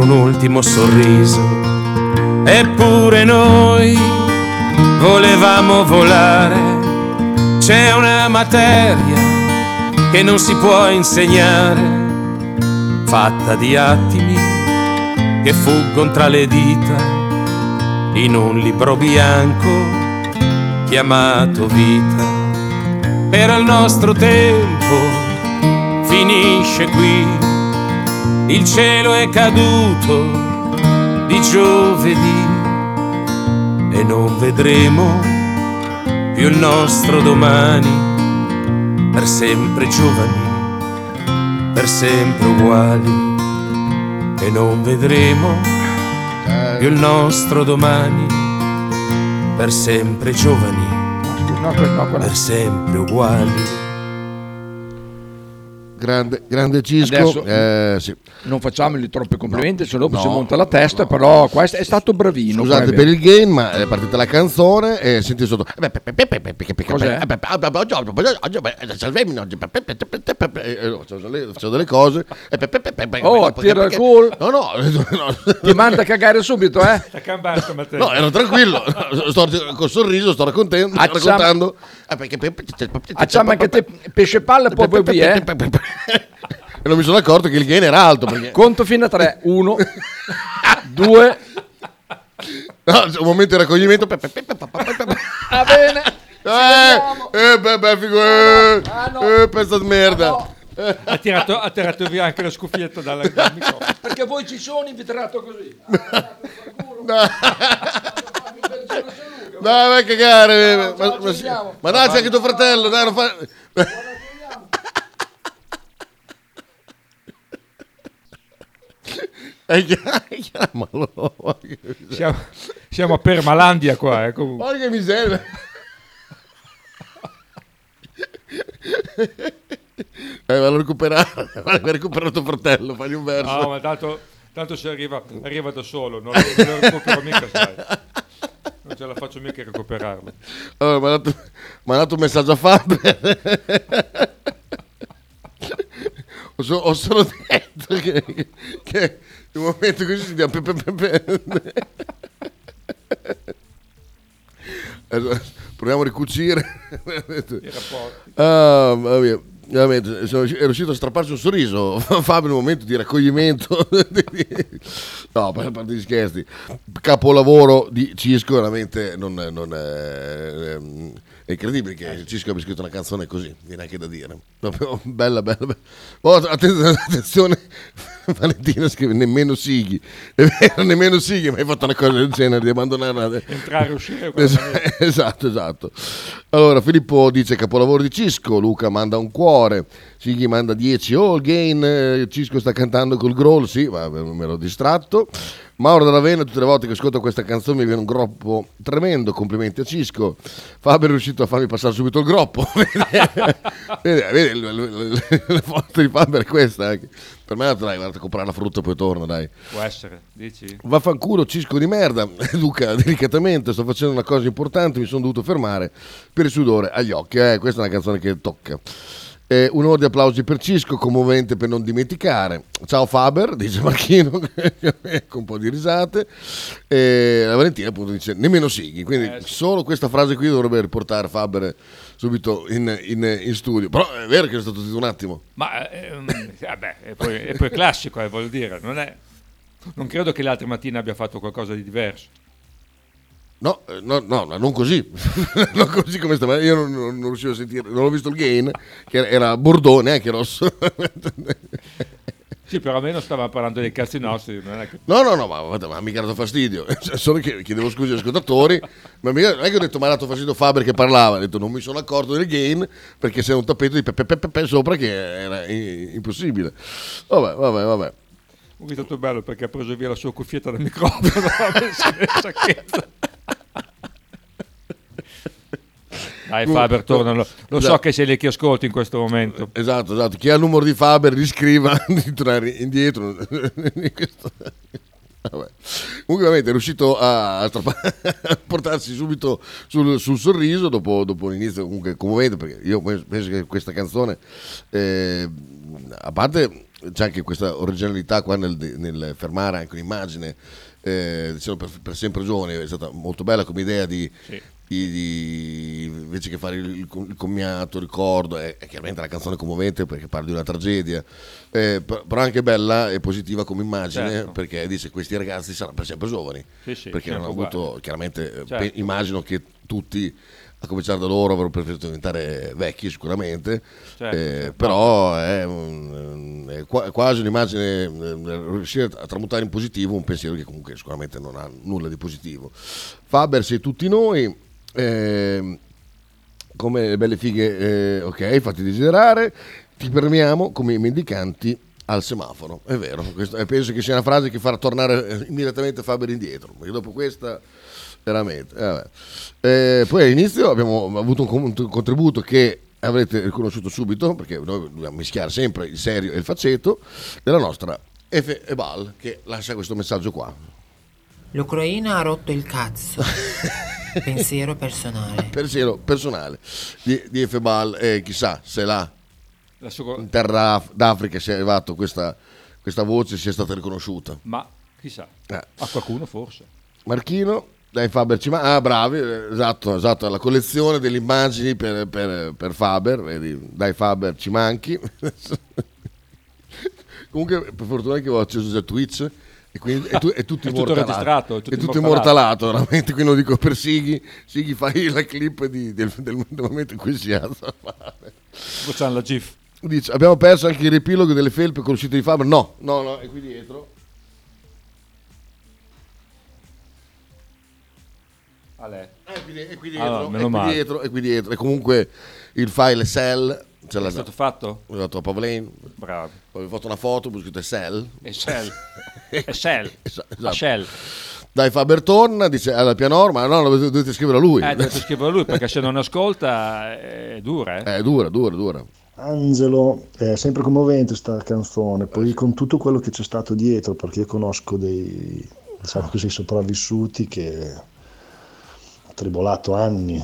un ultimo sorriso. Eppure noi volevamo volare. C'è una materia che non si può insegnare, fatta di attimi che fuggono tra le dita in un libro bianco chiamato vita. Era il nostro tempo, finisce qui, il cielo è caduto di giovedì e non vedremo più il nostro domani, per sempre giovani, per sempre uguali e non vedremo più il nostro domani, per sempre giovani per sempre uguali. Grande, grande Cisco. Adesso- eh, sì. Non facciamogli troppi complimenti, se dopo No. si monta la testa, però questo è stato bravino. Scusate per il game, ma è partita la canzone e senti sotto. Cos'è? C'ho delle cose. Oh, tira il culo. No, no, no. Ti manda a cagare subito, eh? No, ero tranquillo. Sto col sorriso, sto raccontando. Acciam- raccontando. Facciamo anche te pesce palle e poi poi via, eh? E non mi sono accorto che il gain era alto. Perché... Conto fino a tre. Uno, due. No, un momento di raccoglimento. Va bene. Eh, eh, beh, beh, figo, eh, Ah, no. eh, pezzo di merda. No, Ha tirato, ha tirato via anche la scuffietta dal, dal microfono. perché voi ci sono invitato così. Dai, vai a cagare. No, ma, ma, vediamo. ma dai, c'è anche tuo fratello. Dai, non fa... Chiamalo. Siamo, siamo a Permalandia qua, eh, comunque. Che miseria. Eh, vallo recuperare. Vai a recuperare tuo fratello, fagli un verso. No, ma tanto, tanto se arriva, arriva da solo, non lo, non lo recupero mica, sai. Non ce la faccio mica a recuperarlo. Allora, mi ha dato, un messaggio a Faber. ho, so- ho solo detto che, che, che un momento così si dia Proviamo a ricucire. I rapporti. Ah. Veramente, sono- è riuscito a strapparsi un sorriso Fabio un momento di raccoglimento. No per parte di scherzi. Capolavoro di Cisco veramente non, non è, è incredibile che Cisco abbia scritto una canzone così viene anche da dire. Proprio bella bella, bella. Oh, attenzione, Valentina scrive nemmeno Sighi vero nemmeno Sighi ma hai fatto una cosa del genere di abbandonare la- Entrare e uscire. Es- esatto, esatto. Allora, Filippo dice capolavoro di Cisco, Luca manda un cuore, Sighi manda 10, oh il gain, eh, Cisco sta cantando col growl, sì, ma me l'ho distratto. Mauro della Vena, tutte le volte che ascolto questa canzone mi viene un groppo tremendo, complimenti a Cisco. Fabio è riuscito a farmi passare subito il groppo. vedi, vedi, la forza di Fabio è questa. anche. Per me, dai, guarda, a comprare la frutta e poi torna, dai. Può essere, dici? Vaffanculo, cisco di merda. Luca, delicatamente, sto facendo una cosa importante, mi sono dovuto fermare per il sudore agli occhi. Eh, questa è una canzone che tocca. Eh, un di applausi per Cisco, commovente per non dimenticare. Ciao Faber, dice Marchino, con un po' di risate. E la Valentina appunto dice nemmeno Sighi, quindi Eh, sì. solo questa frase qui dovrebbe riportare Faber subito in, in- in studio. Però è vero che è stato zitto un attimo. Ma ehm, vabbè, è poi, è poi classico, eh, voglio dire, non è... Non credo che l'altra mattina abbia fatto qualcosa di diverso. No, eh, no, no, no, non così, non così come stava. Io non, non- non riuscivo a sentire, non ho visto il gain, che era- bordone, anche rosso. Sì, però almeno stava parlando dei cazzi nostri, è che... No, no, no, ma, guarda, ma mica ha dato fastidio. Solo che chiedevo scusa agli ascoltatori, ma mica, non è che ho detto mi ha dato fastidio Faber che parlava, ho detto non mi sono accorto del gain perché c'era un tappeto di pepe pepe pepe sopra che era impossibile. Vabbè, vabbè, vabbè. Ho stato bello perché ha preso via la sua cuffietta dal microfono, l'ha messa nel sacchetto. Dai Faber, torna, lo, lo so Esatto. che sei lì che ascolti in questo momento. Esatto, esatto. Chi ha il numero di Faber riscriva di tornare indietro. Vabbè. Comunque ovviamente è riuscito a, a portarsi subito sul, sul sorriso dopo, dopo l'inizio comunque commovente perché io penso che questa canzone eh, a parte c'è anche questa originalità qua nel, nel fermare anche un'immagine eh, diciamo per, per, sempre giovani è stata molto bella come idea di, Sì. Di- invece che fare il, il commiato, ricordo è, è chiaramente una canzone commovente perché parla di una tragedia eh, per- però anche bella e positiva come immagine Certo. perché dice questi ragazzi saranno per sempre giovani Sì, sì, perché non hanno avuto uguali. chiaramente eh, Certo. pe- immagino che tutti a cominciare da loro avrebbero preferito diventare vecchi sicuramente Certo, eh, certo. però è, un- è qua- è quasi un'immagine eh, riuscire a tramutare in positivo un pensiero che comunque sicuramente non ha nulla di positivo Faber sei tutti noi ehm, come le belle fighe eh, ok fatti desiderare ti premiamo come i mendicanti al semaforo è vero questo- eh, penso che sia una frase che farà tornare eh, immediatamente Faber indietro perché dopo questa veramente eh. Eh, poi all'inizio abbiamo avuto un contributo che avrete riconosciuto subito perché noi dobbiamo mischiare sempre il serio e il faceto della nostra Efe Ebal che lascia questo messaggio qua L'Ucraina ha rotto il cazzo. Pensiero personale. pensiero personale di, di Efe Ebal eh, chissà se là La sua- in terra Af- d'Africa sia arrivato questa, questa voce sia stata riconosciuta Ma chissà, Eh. a qualcuno forse. Marchino dai Faber ci ma- ah bravi eh, esatto esatto la collezione delle immagini per, per- per Faber vedi dai Faber ci manchi comunque per fortuna che ho acceso già Twitch e quindi è, tu- è tutto È tutto immortalato registrato, è tutto è tutto immortalato. immortalato veramente quindi lo dico per Sighi Sighi fai la clip di- del, del- momento in cui si alza Facciamo la GIF. Dice, abbiamo perso anche il riepilogo delle felpe con l'uscita di Faber no no no è qui dietro Ale. È qui, è qui Ah, dietro, no, è qui male. dietro, è qui dietro. E comunque il file Excel ce l'ha stato fatto? Ho dato a Pavlane, Bravo. poi ho fatto una foto, ho scritto Excel. E Shell. E Shell. Esatto. Shell. Dai Faber torna, dice alla pianorma, no, no, dovete, scrivere a lui. Eh, dovete scrivere a lui perché se non ascolta è dura, eh. È dura, dura, dura. Angelo, è sempre commovente sta canzone, poi con tutto quello che c'è stato dietro, perché io conosco dei diciamo così, sopravvissuti che hanno tribolato anni.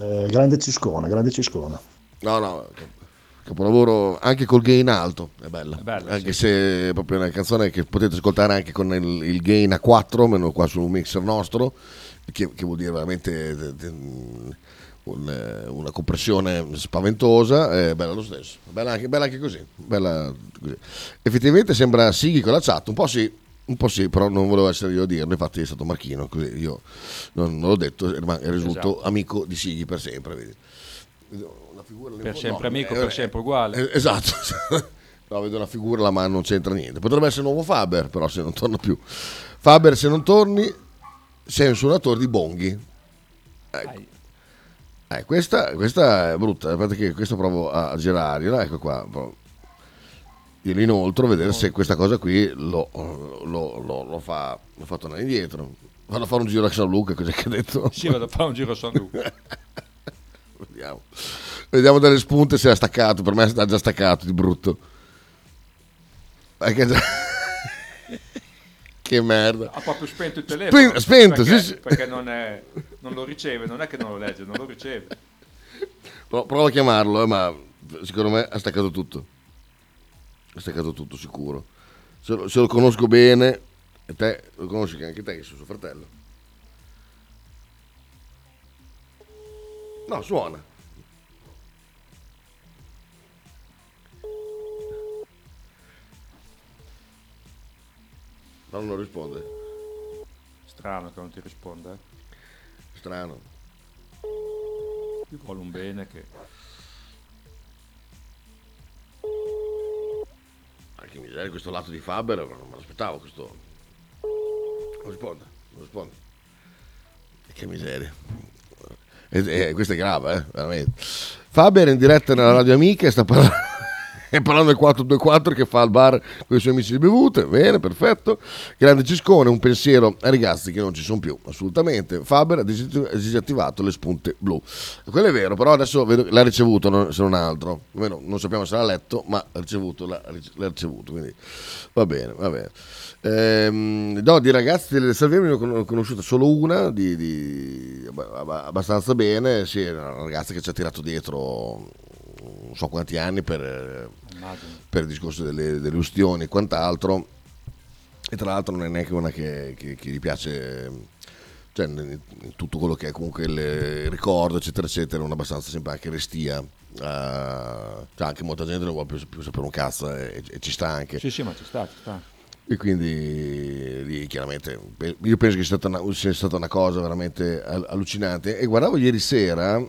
Eh, grande Ciscona, grande Ciscona. No, no, capolavoro anche col gain alto, è bella. È bella, anche sì. se è proprio una canzone che potete ascoltare anche con il, il gain a 4, meno qua sul mixer nostro, che, che vuol dire veramente eh, eh, un, eh, una compressione spaventosa, è bella lo stesso, bella anche, bella anche così, bella così. Effettivamente sembra Sighi con la chat, un po' sì. Un po' sì, però non volevo essere io a dirlo, infatti è stato Marchino, così io non, non l'ho detto, riman- è risultato Esatto. amico di Sighi per sempre. Vedi. Figura Per sempre no, amico, eh, per sempre uguale. eh, esatto. no, vedo una figura ma non c'entra niente. Potrebbe essere nuovo Faber, però se non torna più. Faber, se non torni, sei un suonatore di bonghi. Ecco. Eh, questa, questa è brutta, aspetta che questo provo a girargliela, ecco qua. provo. Io lo inoltro a vedere se questa cosa qui lo, lo, lo- lo fa, fa tornare indietro. Vado a fare un giro a San Luca, cos'è che ha detto? Sì, vado a fare un giro a San Luca. Vediamo. Vediamo dalle spunte se ha staccato. Per me sta già staccato di brutto. Perché già- che merda. Ha proprio spento il telefono. Spen- spento, perché, sì, sì. Perché non, è- non lo riceve, non è che non lo legge, non lo riceve. Pro- Provo a chiamarlo, eh, ma secondo me ha staccato tutto. Ha staccato tutto, sicuro. Se lo, se lo conosco bene, e te lo conosci che anche te, che sei suo fratello. No, suona. Ma non risponde. Strano che non ti risponda. eh. Strano. Gli vuole un bene che... Anche miseria, questo lato di Faber, non me l'aspettavo questo. Non risponde, non risponde. Che miseria. E, e questo è grave, eh, veramente. Faber in diretta nella radio amica sta parlando, è parlando del 424 che fa al bar con i suoi amici di bevute. Bene, perfetto. Grande Ciscone, un pensiero ai ragazzi che non ci sono più, assolutamente. Faber ha dis- ha disattivato le spunte blu. Quello è vero, però adesso vedo l'ha ricevuto, se non altro. Almeno non sappiamo se l'ha letto, ma l'ha ricevuto, l'ha, l'ha ricevuto. Quindi va bene, va bene. Ehm, no, di ragazzi delle Salviani ne ho con- ho conosciuta solo una, di, di- abba- abba- abbastanza bene. Sì, una ragazza che ci ha tirato dietro non so quanti anni per, eh, per il discorso delle, delle ustioni e quant'altro. E tra l'altro non è neanche una che, che- che gli piace, cioè tutto quello che è comunque il ricordo, eccetera, eccetera, non abbastanza sempre anche restia. eh, cioè anche molta gente non vuole più, più sapere un cazzo e, e ci sta anche. Sì, sì, ma ci sta, ci sta. E quindi lì chiaramente io penso che sia stata una, sia stata una cosa veramente al- allucinante. E guardavo ieri sera,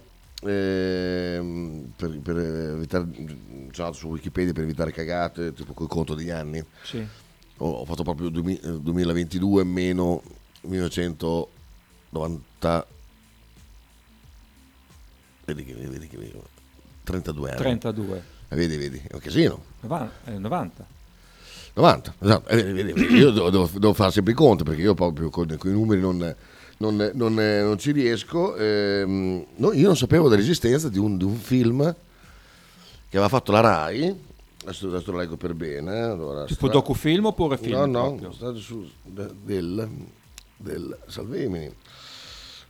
ehm, per, per evitare, sono andato su Wikipedia per evitare cagate, tipo col conto degli anni, Sì. ho, ho fatto proprio 2000 eh, 2022 meno 1990. Vedi che, vedi che 32 anni. 32. Eh, Vedi, vedi, è un casino. Nova- eh, 90. 90, esatto. Eh, vedi, vedi, Io devo, devo- devo fare sempre i conti perché io proprio con, con i numeri non, non- non- non ci riesco. Ehm, no, io non sapevo dell'esistenza di un, di un film che aveva fatto la Rai. Adesso, adesso lo leggo per bene. eh. Allora, Tipo stra- docufilm oppure film? No, no, proprio? stato su, de- del, del Salvemini.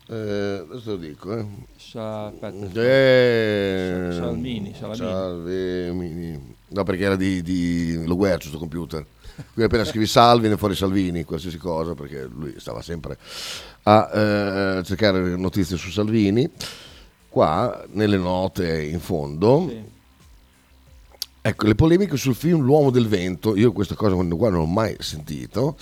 Eh, adesso lo dico. Eh. Sa- aspetta. Eh, Salmini, Salamini. Salvemini. No, perché era di, di Lo Guercio sto computer. Quindi appena scrivi Salvi ne fuori Salvini, qualsiasi cosa, perché lui stava sempre a eh, cercare notizie su Salvini. Qua, nelle note in fondo, Sì. Ecco, le polemiche sul film L'uomo del vento, io questa cosa qua non l'ho mai sentito.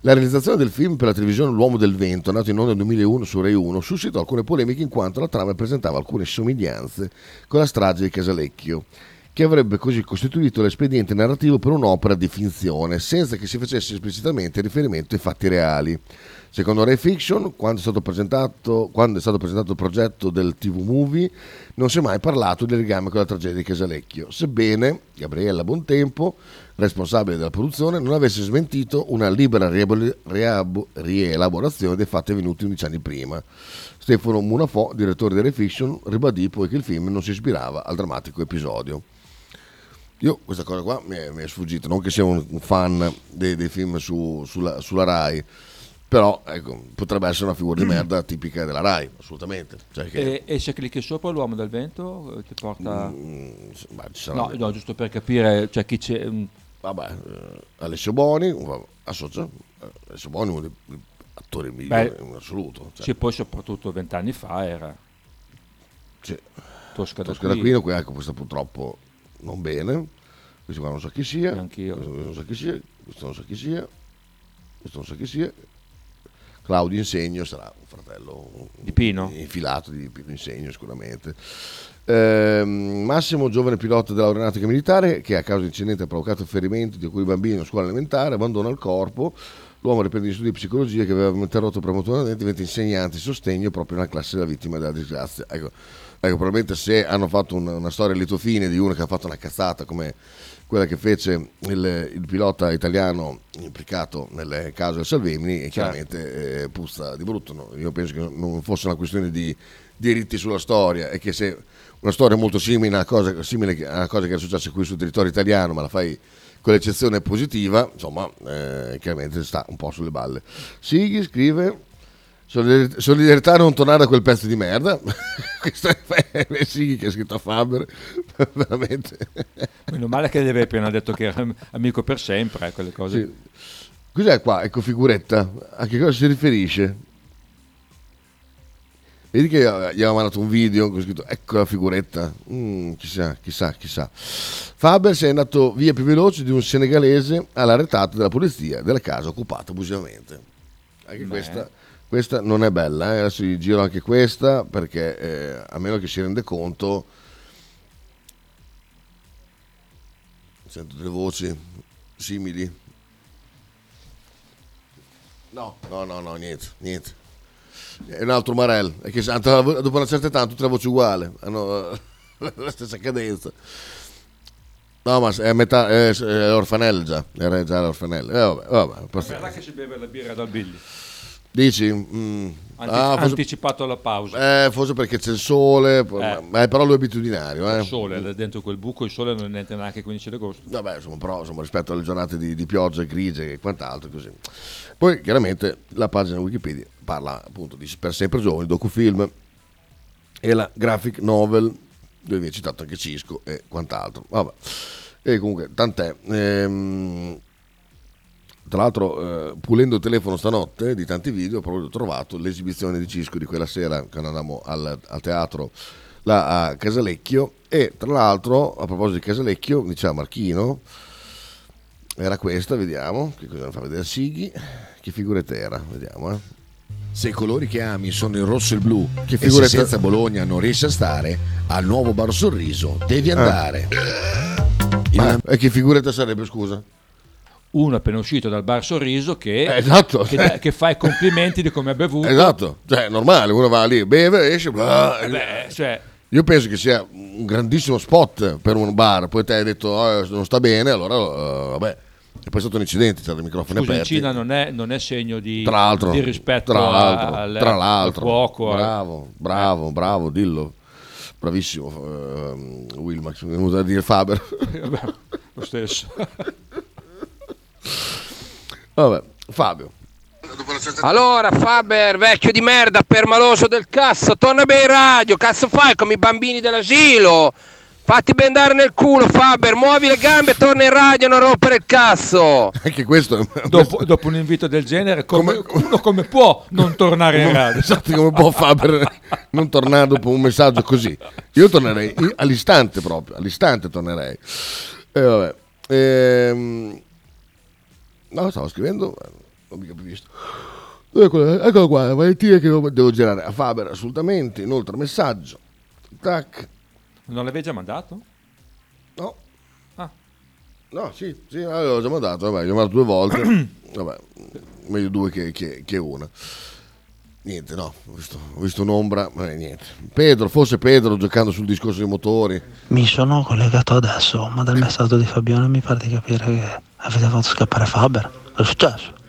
La realizzazione del film per la televisione L'uomo del vento, nato in onda nel 2001 su Rai 1, suscitò alcune polemiche in quanto la trama presentava alcune somiglianze con la strage di Casalecchio, che avrebbe così costituito l'espediente narrativo per un'opera di finzione, senza che si facesse esplicitamente riferimento ai fatti reali. Secondo Rai Fiction, quando è, quando è stato presentato il progetto del TV Movie, non si è mai parlato del legame con la tragedia di Casalecchio, sebbene Gabriella Bontempo, responsabile della produzione, non avesse smentito una libera riaboli- riabo- rielaborazione dei fatti avvenuti 11 anni prima. Stefano Munafò, direttore di Rai Fiction, ribadì poi che il film non si ispirava al drammatico episodio. Io questa cosa qua mi è, mi è sfuggita, non che sia un, fan dei, dei film su- sulla, sulla Rai, però ecco, potrebbe essere una figura di merda tipica della Rai, assolutamente. Cioè che, E, e se clicchi sopra l'uomo del vento eh, ti porta... mm, sarà- No, no, giusto per capire, cioè chi c'è... mm, Vabbè, eh, Alessio Boni, associa, eh, Alessio Boni è uno dei attori migliori Beh, in assoluto. Cioè, Sì, poi soprattutto vent'anni fa era sì. Tosca da Tosca qui. d'Aquino, qui ecco, questa purtroppo non bene. Questo qua non so chi sia. Neanch'io. Questo non so chi sia. Questo non so chi sia. Questo non so chi sia. Claudio Insegno sarà un fratello Di Pino? infilato di Pino Insegno sicuramente. Ehm, Massimo, giovane pilota dell'aeronautica militare che a causa di incidente ha provocato ferimenti di alcuni bambini in scuola elementare, abbandona il corpo. L'uomo riprende gli studi di psicologia che aveva interrotto prematuramente, diventa insegnante di sostegno proprio nella classe della vittima della disgrazia. Ecco, ecco, probabilmente se hanno fatto una, una storia a lieto fine di uno che ha fatto una cazzata come quella che fece il, il pilota italiano implicato nel caso del Salvemini, e chiaramente eh, puzza di brutto. no? Io penso che non fosse una questione di diritti sulla storia e che se una storia molto simile a una cosa, simile a una cosa che è successa qui sul territorio italiano, ma la fai con l'eccezione positiva, insomma, eh, chiaramente sta un po' sulle balle. Sighi scrive. "Solidar- Solidarietà non tornare a quel pezzo di merda. Questo è Sighi che ha scritto a Faber. Veramente. Meno male che deve appena detto che era amico per sempre, eh, quelle cose. Sì. Cos'è qua? Ecco figuretta. A che cosa si riferisce? Vedi che eh, gli aveva mandato un video con scritto ecco la figuretta. Mm, chissà, chissà, chissà. Faber si è andato via più veloce di un senegalese all'arretato della polizia della casa occupata abusivamente. Anche Beh. questa, questa non è bella, eh. adesso gli giro anche questa perché eh, a meno che si rende conto sento delle voci simili. No, no, no, no, niente, niente. È un altro Marel, è che dopo una certa età tutte le voci uguali, hanno la stessa cadenza. No, ma è, metà, è, è orfanello già, era già l'orfanello. Eh, vabbè, vabbè, perfetto. Guarda che si beve la birra dal Billy. Dici? Mm. Anti- Ah, forse, anticipato alla pausa. eh, forse perché c'è il sole, Eh. ma- eh, però lui è abitudinario. Eh. Il sole, là dentro quel buco, il sole non entra neanche il 15 agosto. Vabbè, insomma, però insomma, rispetto alle giornate di, di pioggia grigie e quant'altro, così. Poi chiaramente la pagina Wikipedia parla appunto di Per sempre giovani, docufilm e la graphic novel dove viene citato anche Cisco e quant'altro. Vabbè. E comunque, tant'è. Ehm, tra l'altro, eh, pulendo il telefono stanotte di tanti video, ho proprio trovato l'esibizione di Cisco di quella sera quando andavamo al, al teatro là a Casalecchio. E tra l'altro, a proposito di Casalecchio, diceva Marchino, era questa, vediamo, che cosa fa vedere Sighi, che figuretta era, vediamo, eh. Se i colori che ami sono il rosso e il blu, Che e se figuretta- senza Bologna non riesci a stare, al nuovo Bar Sorriso devi andare. Il- Ma, e che figuretta sarebbe, scusa? Uno appena uscito dal bar Sorriso che, Eh, esatto. che, che fa i complimenti di come ha bevuto. Esatto, cioè è normale, uno va lì, beve, esce, bla, Eh beh, cioè, Io penso che sia un grandissimo spot per un bar, poi te hai detto "Oh, non sta bene, allora eh, vabbè. E poi è stato un incidente, c'erano i microfoni scusa, in aperti. Cina non è, non è segno di, Tra l'altro, di rispetto tra l'altro, al, tra al l'altro, fuoco. al- bravo, bravo, bravo, dillo. Bravissimo ehm, Wilmax, venuto a dire Faber. Vabbè, lo stesso. Vabbè, Fabio. Allora, Faber, vecchio di merda, permaloso del cazzo, torna bene in radio, cazzo fai come i bambini dell'asilo? Fatti bendare nel culo, Faber, muovi le gambe torna in radio, non rompere il cazzo. Anche questo è dopo, dopo un invito del genere, come, uno come può non tornare in Come- radio? Esatto, come può Faber non tornare dopo un messaggio così? Io tornerei all'istante proprio, all'istante tornerei. E vabbè. Ehm, no, stavo scrivendo, eh, non mica più visto. Eccolo, eccolo qua, Valentina che devo girare a Faber assolutamente, inoltre messaggio. Tac. Non l'avevi già mandato? No. Ah. No, sì, sì, l'avevo già mandato, vabbè, gli ho mandato due volte. vabbè, meglio due che, che- che una. Niente, no, ho visto, ho visto un'ombra, ma niente. Pedro, forse Pedro giocando sul discorso dei motori. Mi sono collegato adesso, ma dal messaggio di Fabione mi pare di capire che avete fatto scappare Faber. È successo?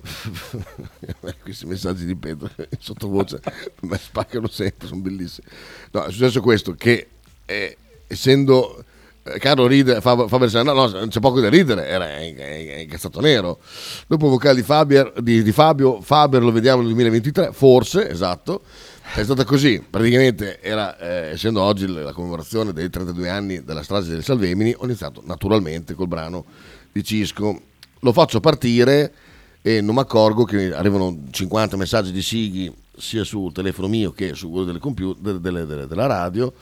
Questi messaggi in sottovoce mi spaccano sempre, sono bellissimi. No, è successo questo, che eh, essendo eh, Carlo ride, Fab- Faber no, no, c'è poco da ridere, era incazzato nero. Dopo vocale di, Fabier- di- di Fabio, Faber lo vediamo nel 2023, forse, esatto. È stata così, praticamente era, eh, essendo oggi la commemorazione dei 32 anni della strage del Salvemini, ho iniziato naturalmente col brano di Cisco. Lo faccio partire e non mi accorgo che arrivano 50 messaggi di Sighi sia sul telefono mio che su quello delle computer, delle- delle- della radio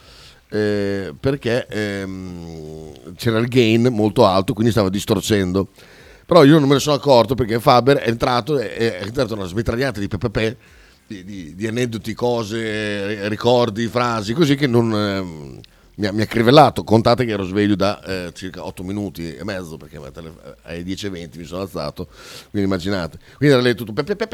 eh, perché ehm, c'era il gain molto alto quindi stava distorcendo però io non me ne sono accorto perché Faber è entrato e è entrato una smitragliata di PPP di, di- di aneddoti, cose, ricordi, frasi così che non ehm, mi, ha, mi ha crivellato contate che ero sveglio da eh, circa 8 minuti e mezzo perché alle 10.20 mi sono alzato quindi immaginate quindi era lì tutto pe, pe,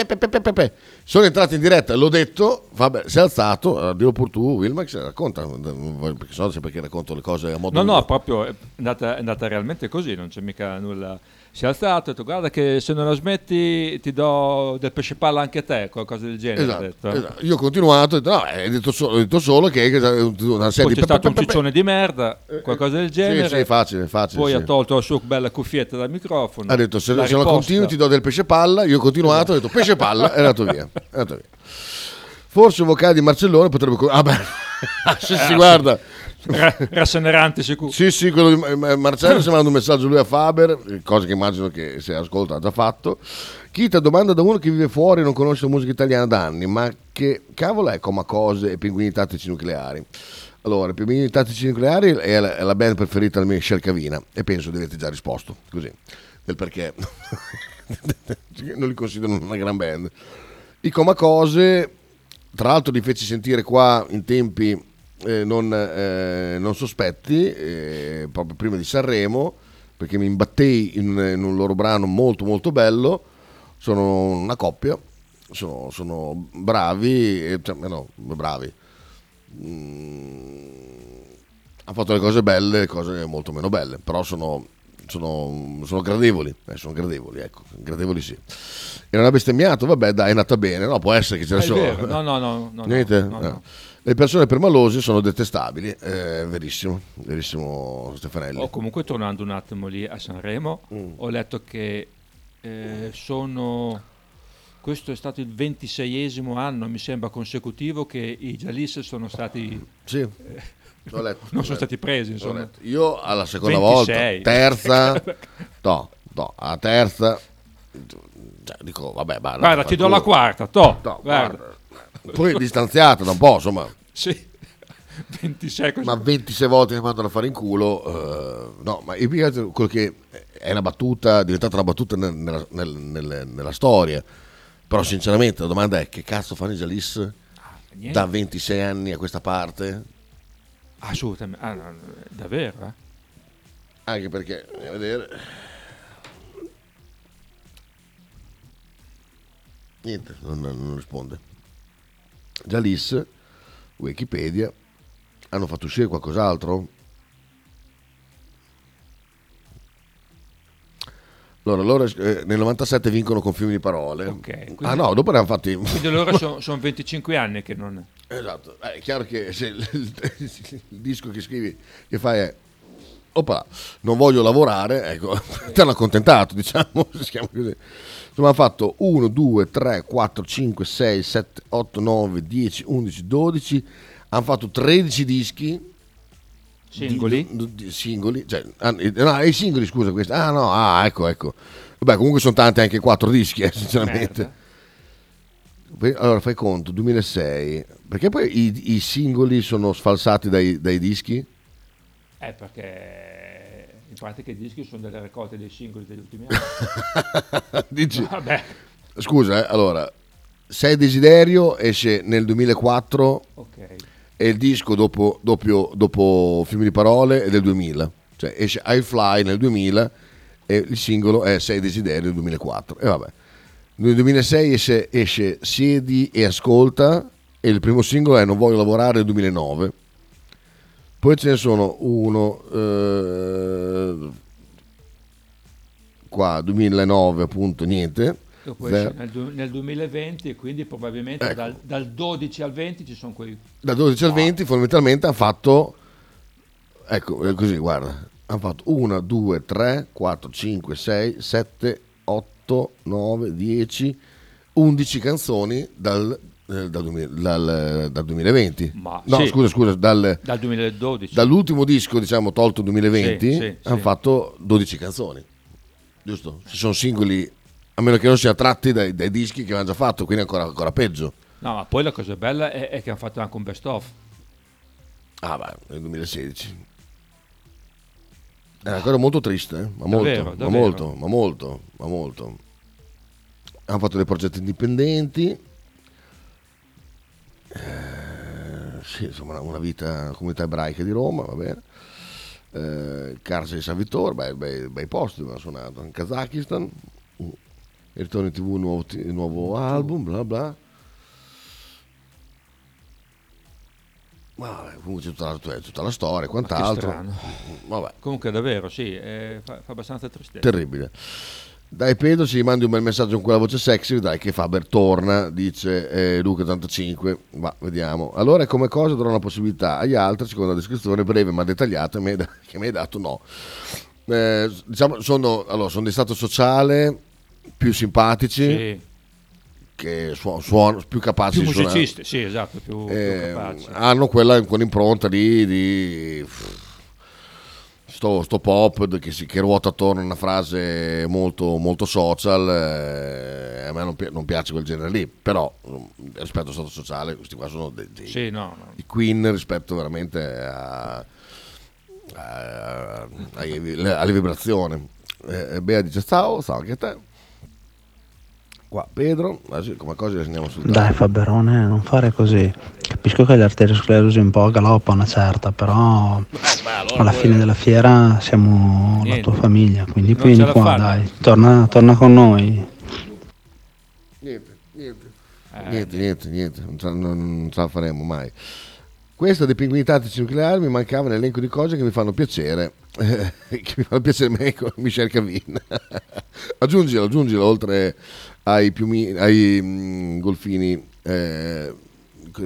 pe, sono entrato in diretta l'ho detto vabbè si è alzato allora, dillo pur tu Wilmax racconta perché so sempre che racconto le cose a modo No, mio. no, proprio è andata, è andata realmente così, non c'è mica nulla. Si è alzato e ha detto guarda che se non la smetti ti do del pesce palla anche a te, qualcosa del genere. Esatto, detto. esatto. Io ho continuato, ho detto, no, hai detto detto solo che che una serie Poi di c'è stato un ciccione di merda, qualcosa del genere. sì, facile, facile, Poi sì. ha tolto la sua bella cuffietta dal microfono. Ha detto se, l'ha se continui ti do del pesce palla, io ho continuato, ho detto pesce palla, è andato via. È andato via. Forse un vocale di Marcellone potrebbe... Ah beh, sì, sì, guarda. Ra- rassenerante sicuro. Sì, sì, quello di Ma- Marcello si manda un messaggio lui a Faber, cosa che immagino che se ascolta ha già fatto. Chita domanda da uno che vive fuori e non conosce la musica italiana da anni, ma che cavolo è Coma Cose e Pinguini Tattici Nucleari? Allora, Pinguini Tattici Nucleari è la, è la band preferita della mia Scelcavina e penso di averti già risposto, così, del perché non li considero una gran band. I Coma Cose, tra l'altro li feci sentire qua in tempi eh, non, eh, non sospetti, eh, proprio prima di Sanremo, perché mi imbattei in, in un loro brano molto molto bello, sono una coppia, sono, sono bravi, eh, cioè, eh, no, bravi, Mm, hanno fatto le cose belle, le cose molto meno belle, però sono, sono, sono gradevoli, eh, sono gradevoli, ecco, gradevoli sì. E non ha bestemmiato, vabbè dai, è andata bene, no, può essere che ce ne È sono. no, no, no, no, Niente? no, no, No. Le persone permalose sono detestabili, eh, verissimo, verissimo Stefanelli. O comunque tornando un attimo lì a Sanremo, Mm. ho letto che eh, sono questo è stato il 26esimo anno, mi sembra, consecutivo che i Jalis sono stati... Sì, eh, letto, non sono letto, stati presi, insomma. Io alla seconda 26. volta, terza, no, no, alla terza, cioè, dico, vabbè, Guarda, ti do la quarta, to, No, guarda. guarda. Poi distanziato da un po', insomma. Sì, 26 così. Ma 26 volte mi mandano a fare in culo, eh, no, ma altro quello che è una battuta, è diventata una battuta nel- nella, nel- nel- nella storia. Però sinceramente la domanda è che cazzo fanno i Jalis niente. da 26 anni a questa parte? Assolutamente, ah, no, davvero, eh? Anche perché, andiamo a vedere. Niente, non, non risponde. Jalis, Wikipedia, hanno fatto uscire qualcos'altro? Allora, loro eh, nel 97 vincono con fiumi di parole. Ok, ah no, dopo ne hanno fatti... Quindi loro sono 25 anni che non... Esatto, Eh, è chiaro che se il, il- il disco che scrivi, che fai è oppa, non voglio lavorare, ecco, ti hanno accontentato, diciamo, si chiama così. Insomma, ha fatto 1, 2, 3, 4, 5, 6, 7, 8, 9, 10, 11, 12, hanno fatto 13 dischi. Singoli? Di- di- singoli, cioè, ah, no, i singoli, scusa, questi. Ah, no, ah, ecco, ecco. Vabbè, comunque sono tanti anche 4 dischi, eh, sinceramente. Poi- Allora fai conto, 2006, perché poi i, i singoli sono sfalsati dai, dai dischi? Eh, perché pratica i dischi sono delle raccolte dei singoli degli ultimi anni. Dici? Vabbè, Scusa, eh, allora, Sei Desiderio esce nel 2004 ok. e il disco dopo, doppio- dopo Fiumi di Parole è del 2000, cioè esce I Fly nel 2000 e il singolo è Sei Desiderio nel 2004. E vabbè, nel 2006 esce, esce Siedi e Ascolta e il primo singolo è Non voglio lavorare nel 2009. Poi ce ne sono uno eh, qua 2009 appunto niente. Nel, du- nel 2020 e quindi probabilmente Ecco. dal, dal 12 al 20 ci sono quei... da 12 al 20 fondamentalmente hanno fatto ecco così guarda hanno fatto 1 2 3 4 5 6 7 8 9 10 11 canzoni dal, eh, dal, 2000 dal- dal 2020 Ma no sì. scusa scusa dal- Dal 2012. dall'ultimo disco diciamo tolto 2020 Sì, sì, hanno fatto 12 canzoni giusto? se sono singoli a meno che non siano tratti dai, dai dischi che avevano già fatto quindi ancora, ancora peggio No, ma poi la cosa bella è, è che hanno fatto anche un best of. Ah, beh, nel 2016. È una cosa molto triste, eh? ma, molto, Davvero, ma davvero. molto, ma molto, ma molto. Hanno fatto dei progetti indipendenti. Eh, sì, insomma, una- vita, una comunità ebraica di Roma, va bene. Eh, Carcere di San Vittore, bei, bei, bei posti dove hanno suonato. In Kazakistan, il ritorno in tv, nuovo, nuovo album, bla bla. Ma vabbè, comunque c'è tutta la, tutta la storia, quant'altro. strano. Vabbè, Comunque davvero, sì, eh, fa, fa abbastanza tristezza. terribile. Dai Pedro ci mandi un bel messaggio con quella voce sexy, dai che Faber torna, dice eh, Luca85, ma vediamo. Allora come cosa darò una possibilità agli altri, secondo la descrizione breve ma dettagliata che mi hai dato no. Eh, diciamo, sono, allora, sono di stato sociale, più simpatici, Sì. che suon- suon- più capaci Più di suonare. musicisti, sì, esatto, più, più Eh, capaci. hanno quella, quell'impronta di, di sto, sto pop che, si, che ruota attorno a una frase molto, molto social eh, a me non, pi- non piace quel genere lì però mm, rispetto al stato sociale questi qua sono dei, dei- Sì, no, no. i Queen rispetto veramente a, a- ai- alle vibrazioni eh, Bea dice ciao ciao anche a te qua Pedro adesso come cose le segniamo sul Dai Faberone, non fare così. Capisco che l'arteriosclerosi un po' galoppa una certa, però alla fine della fiera siamo la Niente. tua famiglia, quindi Non vieni la qua, fanno. dai, torna, torna con noi. Niente, niente. Eh, niente, niente, niente, non ce, non- non ce la faremo mai. Questa dei pinguini tattici nucleari mi mancava nell'elenco di cose che mi fanno piacere. eh, che mi fanno piacere me con Michel Cavin. aggiungilo, aggiungilo oltre ai, piumi, ai mm, golfini eh,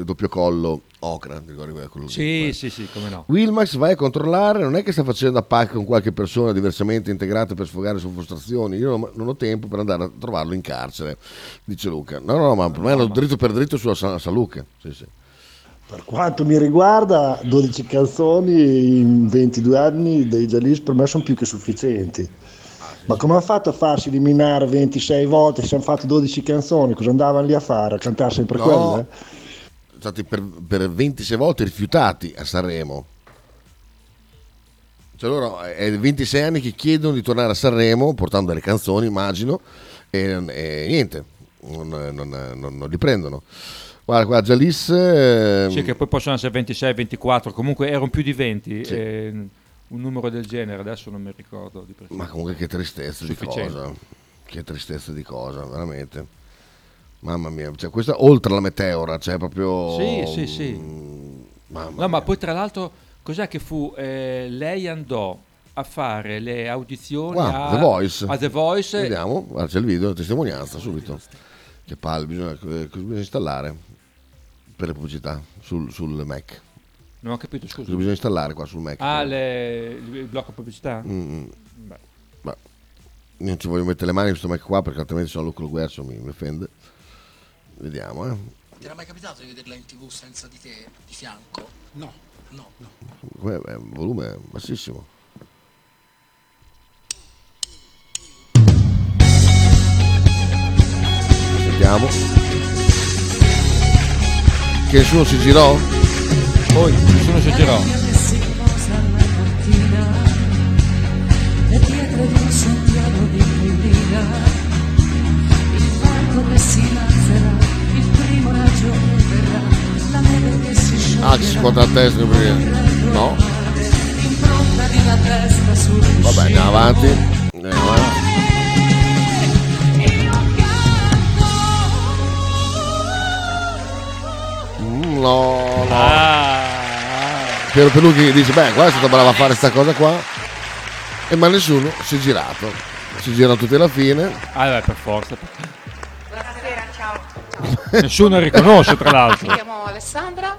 doppio collo ocra, ricordi quello lì? Sì, sì, sì, come no. Wilmax vai a controllare, non è che sta facendo a pack con qualche persona diversamente integrata per sfogare le sue frustrazioni, io non, non ho tempo per andare a trovarlo in carcere, dice Luca. No, no, ma per me è dritto per dritto sulla San, San Luca. Sì, sì. Per quanto mi riguarda, 12 canzoni in 22 anni dei Jalis per me sono più che sufficienti. Ma come hanno fatto a farsi eliminare 26 volte se hanno fatto 12 canzoni? Cosa andavano lì a fare? A cantare sempre No. quelle? stati per, per 26 volte rifiutati a Sanremo. Cioè loro è 26 anni che chiedono di tornare a Sanremo portando delle canzoni, immagino, e, e niente, non, non- non- non li prendono. Guarda qua, Jalis... eh, Sì, che poi possono essere 26, 24, comunque erano più di 20, Sì. eh, un numero del genere, adesso non mi ricordo di preciso. Ma comunque che tristezza di Sufficiente. cosa. Che tristezza di cosa, veramente. Mamma mia, cioè, questa oltre la meteora, cioè proprio... Sì, sì, sì. mm, Mamma No, ma poi tra l'altro, cos'è che fu? Eh, lei andò a fare le audizioni Qua, a The Voice. a The Voice. Vediamo, guarda, c'è il video, testimonianza subito. Che palle, bisogna, eh, bisogna installare per le pubblicità sul, sul Mac. Non ho capito, scusa. Cosa bisogna installare qua sul Mac? Ah, le- il blocco pubblicità? Mm, Beh. ma io non ci voglio mettere le mani in questo Mac qua perché altrimenti sono Luca Guercio mi, mi offende. Vediamo, eh. Ti era mai capitato di vederla in tv senza di te di fianco? No, no, no. Come- eh, Il volume è bassissimo. Sentiamo. Che nessuno si girò? Poi nessuno si girò. Le pietre si alzerà, la. Ah, ci scuote la testa perché... No? Impronta di testa sul Vabbè, andiamo avanti. Avanti. Mm, no, no. Ah. Piero Pelucchi dice, beh, qua è stata brava a fare sta cosa qua. E ma nessuno si è girato. Si girano tutti alla fine. Ah, beh, per forza. Buonasera, ciao. Nessuno riconosce, tra l'altro. Mi chiamo Alessandra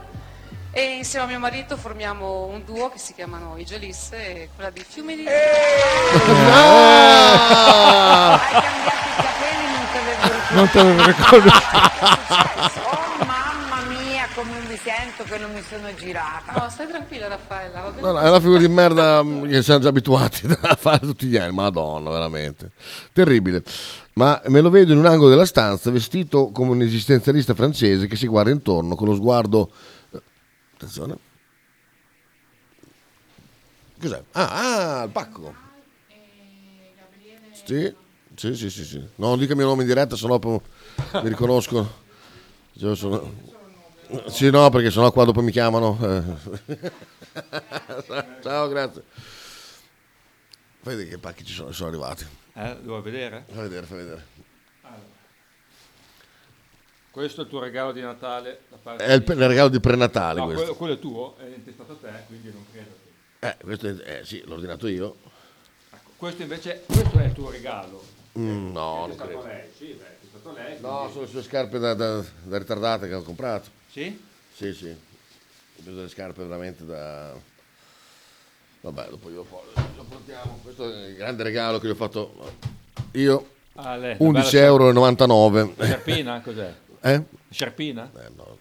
e insieme a mio marito formiamo un duo che si chiamano I Gelis e quella di Fiumi di... Ah! Non te lo ricordo. Oh mamma mia, come mi sento che non mi sono girata. No, stai tranquilla Raffaella, va bene? No, no, è una figura di merda mm, che siamo già abituati a fare tutti gli anni. Madonna, veramente. Terribile. Ma me lo vedo in un angolo della stanza, vestito come un esistenzialista francese che si guarda intorno con lo sguardo... eh, Attenzione. Cos'è? Ah, ah, il pacco. Sì, sì, sì, sì. sì. No, non dica il mio nome in diretta, sennò poi mi riconoscono. Io sono... Sì, no, perché sennò qua dopo mi chiamano. eh. Ciao, grazie. Fai vedere che pacchi ci sono, sono arrivati. Eh, devo vedere? Fai vedere, fai vedere. Questo è il tuo regalo di Natale È il, di- il regalo di prenatale No, questo. quello, quello è tuo, è intestato a te, quindi non credo che... Eh, questo è, eh, sì, l'ho ordinato io. Questo invece, questo è il tuo regalo. Mm, no, è non credo. lei, sì, beh, è stato lei. No, quindi- sono le sue scarpe da, da- da ritardate che ho comprato. Sì? Sì, sì. Ho preso delle scarpe veramente da... Vabbè, dopo io lo portiamo. Questo è il grande regalo che gli ho fatto io. Ah, lei, una 11,99 bella euro. Sciarpina, cos'è? Eh? Sciarpina? Eh, no.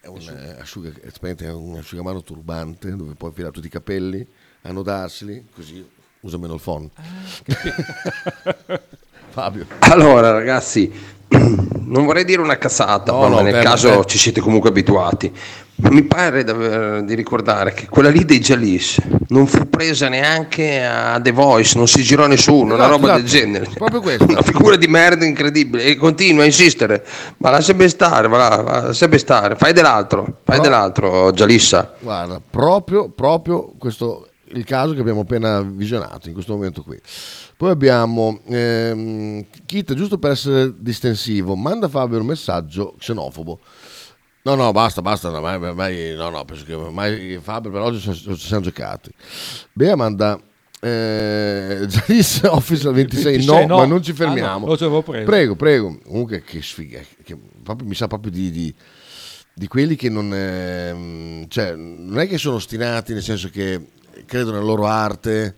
È un, eh, asciuga, è praticamente un asciugamano turbante dove puoi infilare tutti i capelli, annodarseli, così usa meno il phon. Fabio. Allora, ragazzi, non vorrei dire una cazzata, No, ma no, nel beh, caso beh. ci siete comunque abituati. Ma mi pare d'aver- di ricordare che quella lì dei Jalis non fu presa neanche a The Voice, non si girò nessuno, una Esatto, roba del esatto. genere. Proprio questo. Una figura di merda incredibile e continua a insistere. Ma lascia ben stare, va là, va, lascia ben stare, fai dell'altro, fai No. dell'altro, Jalissa. Guarda, proprio, proprio questo il caso che abbiamo appena visionato in questo momento qui. Poi abbiamo ehm, Kit, giusto per essere distensivo, manda Fabio un messaggio xenofobo. No, no, basta, basta, no, mai- mai- no, no, penso che ormai Fabio per oggi ci siamo giocati. Bea manda eh, Jalis Office al 26, 26 no, no. ma non ci Ah, fermiamo. no, avevo preso. Prego, prego. Comunque che sfiga, che proprio- mi sa proprio di, di- di quelli che non, ehm, cioè, non è che sono ostinati nel senso che credono nella loro arte.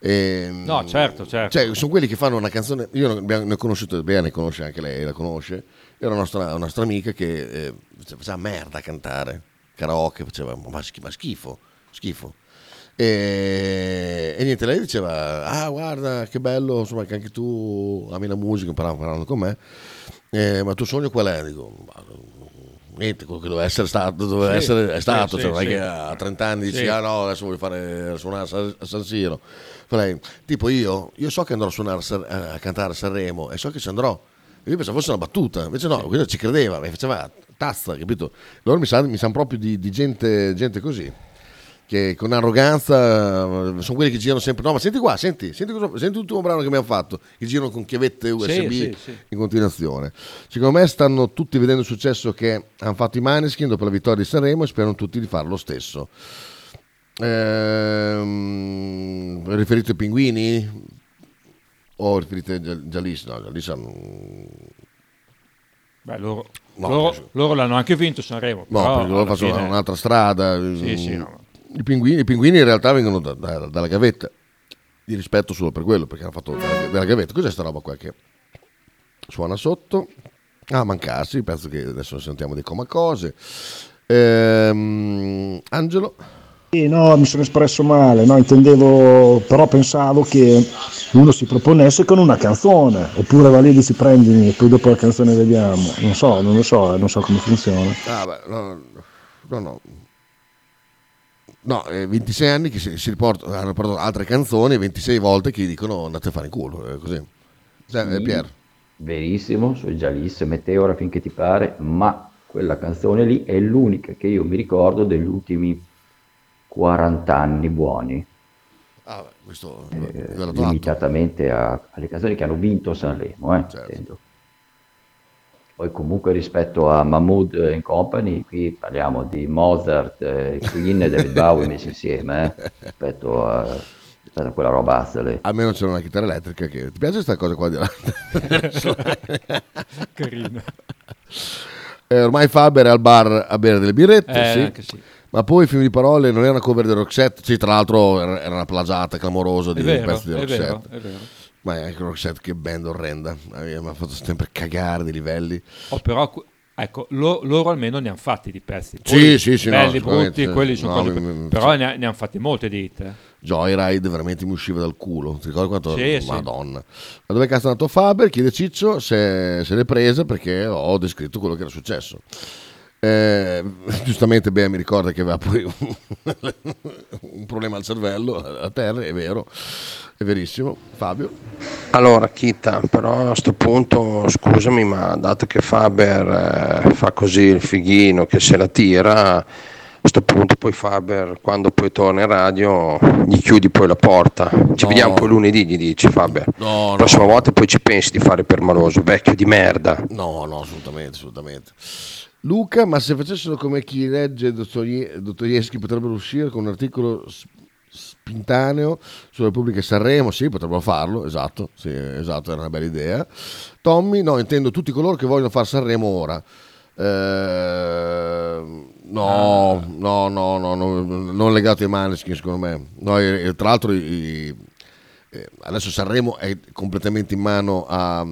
Ehm, No, certo, certo. Cioè, sono quelli che fanno una canzone. Io ne ho conosciuto bene, conosce anche lei, la conosce. Era una nostra, una nostra amica che eh, faceva merda a cantare, karaoke, faceva ma, schi- ma schifo, schifo. E, e niente, lei diceva: Ah, guarda che bello, insomma, che anche tu ami la musica, parlando, parlando con me. Eh, ma il tuo sogno qual è? Dico, "Ma, niente, quello che doveva essere stato, doveva Sì, essere, è sì, stato, sì, cioè, non è sì. che a 30 anni dici, Sì. ah no, adesso voglio fare suonare a San Siro. Lei, tipo io, io so che andrò a suonare a San- a cantare a Sanremo e so che ci andrò. Io pensavo fosse una battuta, invece no, quello ci credeva, mi faceva tazza, capito? Loro mi sanno san proprio di, di gente, gente così, che con arroganza eh, sono quelli che girano sempre, no ma senti qua, senti, senti, cosa- senti l'ultimo brano che abbiamo fatto, che girano con chiavette USB sì, sì. in continuazione. Secondo me stanno tutti vedendo il successo che hanno fatto i Maneskin dopo la vittoria di Sanremo e sperano tutti di fare lo stesso. Ehm, riferito ai pinguini? O riferite a Gia- Giallis? No, Giallis hanno... Beh, loro, No, loro- penso- loro l'hanno anche vinto Sanremo. No, però perché loro facciano fine- un'altra strada. Sì, sì, Mm, no. I, pinguini, I pinguini in realtà vengono da- da- dalla gavetta. Di rispetto solo per quello, perché hanno fatto della, della gavetta. Cos'è sta roba qua che suona sotto? Ah, mancarsi, penso che adesso sentiamo dei comacose. Ehm, Angelo? Sì, no, mi sono espresso male, no, intendevo, però pensavo che uno si proponesse con una canzone, oppure va lì e si prendi e poi dopo la canzone vediamo. Non so, non lo so, eh, non so come funziona. Ah, beh, no, no, no. No, eh, 26 anni che si, si riportano, hanno riportato altre canzoni, 26 volte che gli dicono andate a fare in culo, è così. Cioè, eh, Sì, Pier. Verissimo, sui Giallis, Meteora finché ti pare, ma quella canzone lì è l'unica che io mi ricordo degli ultimi 40 anni buoni, Ah, beh, questo eh, limitatamente a- alle canzoni che hanno vinto Sanremo, eh, intendo. Poi comunque rispetto a Mahmood and Company, qui parliamo di Mozart, eh, Queen e David Bowie messi insieme, eh, rispetto a, rispetto a quella roba lì. Almeno c'era una chitarra elettrica che... Ti piace questa cosa qua di là? Carino. Eh, ormai Faber è al bar a bere delle birrette, Eh, sì. anche sì. Ma poi il film di parole non è una cover di Roxette, sì, tra l'altro era era una plagiata clamorosa di È vero, pezzi di è Roxette. vero, è vero. Ma anche Roxette che band orrenda, Eh, mi ha fatto sempre cagare dei livelli. Oh, però, ecco, lo- loro almeno ne hanno fatti di pezzi. Sì, Poi sì, sì, no, Belli, sicuramente, brutti, sì. quelli sono No, cose... mi- mi- però sì. ne, ne hanno fatti molte di hit. Joyride veramente mi usciva dal culo. Ti ricordi quanto? Sì, sì. Madonna. Ma dove cazzo è andato Faber? Chiede Ciccio se, se l'è presa perché ho descritto quello che era successo. Eh, giustamente Bea mi ricorda che aveva poi un, un problema al cervello a terra, è vero, è verissimo. Fabio? Allora, Kita, però a sto punto, scusami, ma dato che Faber eh, fa così il fighino che se la tira, a sto punto poi Faber, quando poi torna in radio, gli chiudi poi la porta. Ci No. vediamo poi lunedì, gli dici Faber. No, La prossima volta poi ci pensi di fare per maloso, vecchio di merda. No, no, assolutamente, assolutamente. Luca, ma se facessero come chi legge Dostoevsky potrebbero uscire con un articolo spintaneo sulla Repubblica Sanremo? Sì, potrebbero farlo, esatto, sì, esatto, era una bella idea. Tommy, no, intendo tutti coloro che vogliono fare Sanremo ora. Eh, no, no, no, no, no, non legato ai Maneskin secondo me. No, e- e tra l'altro i- eh, adesso Sanremo è completamente in mano a...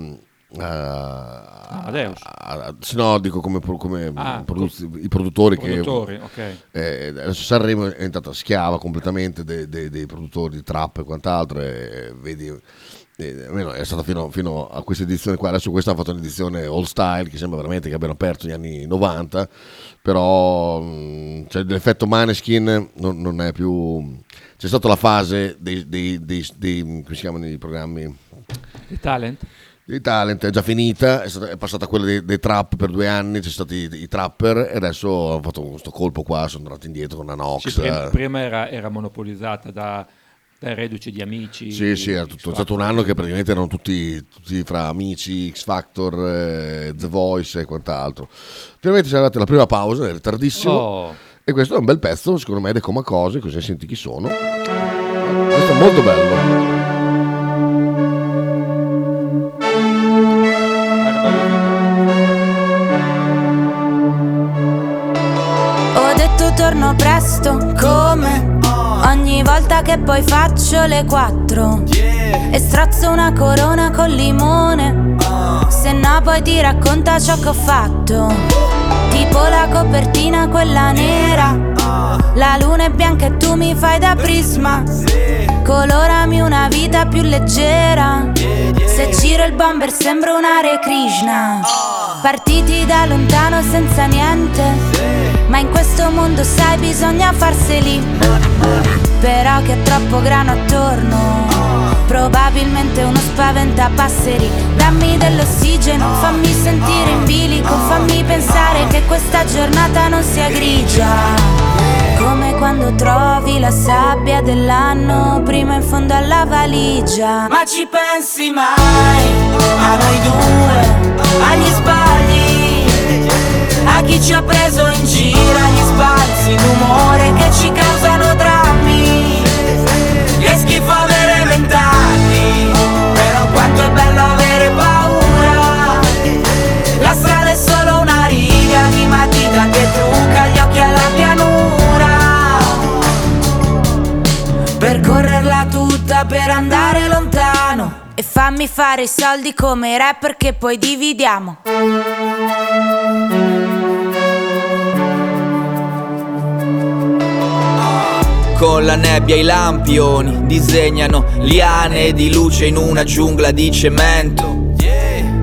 a- Amadeus. a- a- sì, no, dico come, come Ah, produz- i produttori, produttori, che ok. eh, adesso Sanremo è entrata schiava completamente dei, dei- dei produttori di trap e quant'altro e vedi eh, almeno è stata fino, fino a questa edizione qua adesso questa ha fatto un'edizione all style che sembra veramente che abbiano aperto gli anni 90 però mh, cioè, l'effetto Maneskin non, non è più c'è stata la fase dei, dei- dei- dei- come si chiamano i programmi Il talent? Di talent è già finita, è, stata- è passata quella dei, dei trap per due anni, c'è stati i, i trapper e adesso hanno fatto questo colpo qua, sono andati indietro con Anox. Sì, prima, prima era, era monopolizzata da, dai reduci di amici. Sì, sì, è tutto, è stato un anno che praticamente erano tutti, tutti fra amici, X Factor, eh, The Voice e quant'altro. Finalmente siamo arrivati alla prima pausa, è tardissimo. Oh. E questo è un bel pezzo, secondo me, dei Comacose, così senti chi sono. Questo è molto bello. Torno presto, come ogni volta che poi faccio le quattro e strozzo una corona col limone. Se no poi ti racconta ciò che ho fatto, tipo la copertina quella nera. La luna è bianca e tu mi fai da prisma. Colorami una vita più leggera. Se giro il bomber sembra un Hare Krishna. Partiti da lontano senza niente. Ma in questo mondo sai bisogna farseli. Però che è troppo grano attorno. Probabilmente uno spaventa passeri. Dammi dell'ossigeno, fammi sentire in bilico. Fammi pensare che questa giornata non sia grigia. Come quando trovi la sabbia dell'anno prima in fondo alla valigia. Ma ci pensi mai a noi due, agli sbagli? A chi ci ha preso in giro, agli sbalzi d'umore che ci causano drammi. Che schifo avere vent'anni, però quanto è bello avere paura. La strada è solo una riga di matita che trucca gli occhi alla pianura. Percorrerla tutta per andare lontano. E fammi fare i soldi come rapper che poi dividiamo. Con la nebbia i lampioni disegnano liane di luce in una giungla di cemento.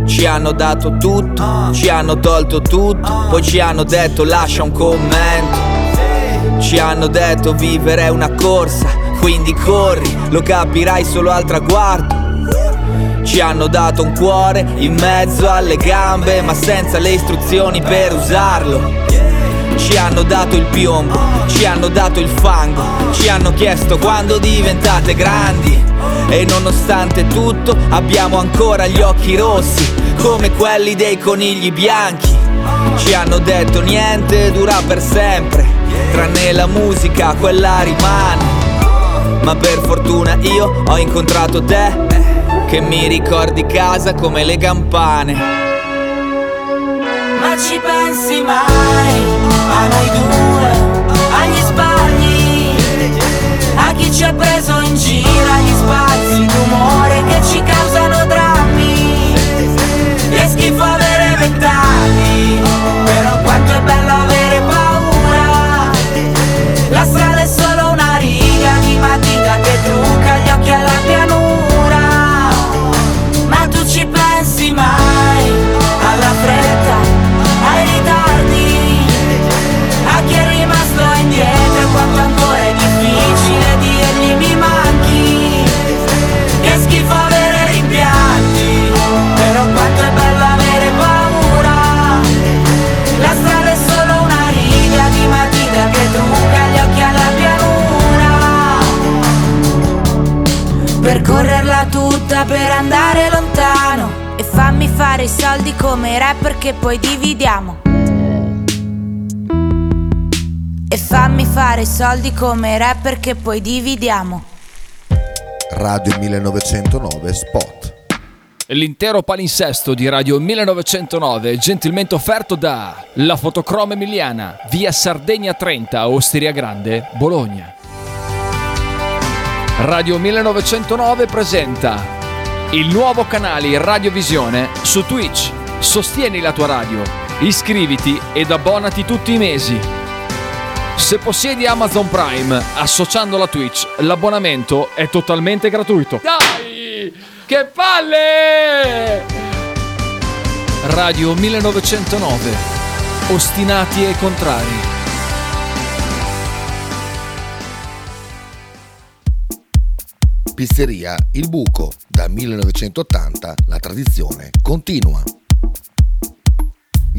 Ci hanno dato tutto, ci hanno tolto tutto, poi ci hanno detto lascia un commento. Ci hanno detto vivere è una corsa, quindi corri, lo capirai solo al traguardo. Ci hanno dato un cuore in mezzo alle gambe, ma senza le istruzioni per usarlo. Ci hanno dato il piombo, ci hanno dato il fango, ci hanno chiesto quando diventate grandi. E nonostante tutto abbiamo ancora gli occhi rossi, come quelli dei conigli bianchi. Ci hanno detto niente dura per sempre, tranne la musica, quella rimane. Ma per fortuna io ho incontrato te, che mi ricordi casa come le campane. Ma ci pensi mai a noi due, agli sbagli? A chi ci ha preso in giro, agli spazi d'umore che ci causano soldi come rapper che poi dividiamo. Radio 1909 Spot. L'intero palinsesto di Radio 1909 è gentilmente offerto da La Fotocroma Emiliana, via Sardegna 30, Osteria Grande, Bologna. Radio 1909 presenta il nuovo canale Radiovisione su Twitch. Sostieni la tua radio, iscriviti ed abbonati tutti i mesi. Se possiedi Amazon Prime associando a Twitch, l'abbonamento è totalmente gratuito. Dai! Che palle! Radio 1909. Ostinati e contrari. Pizzeria Il Buco. Da 1980 la tradizione continua.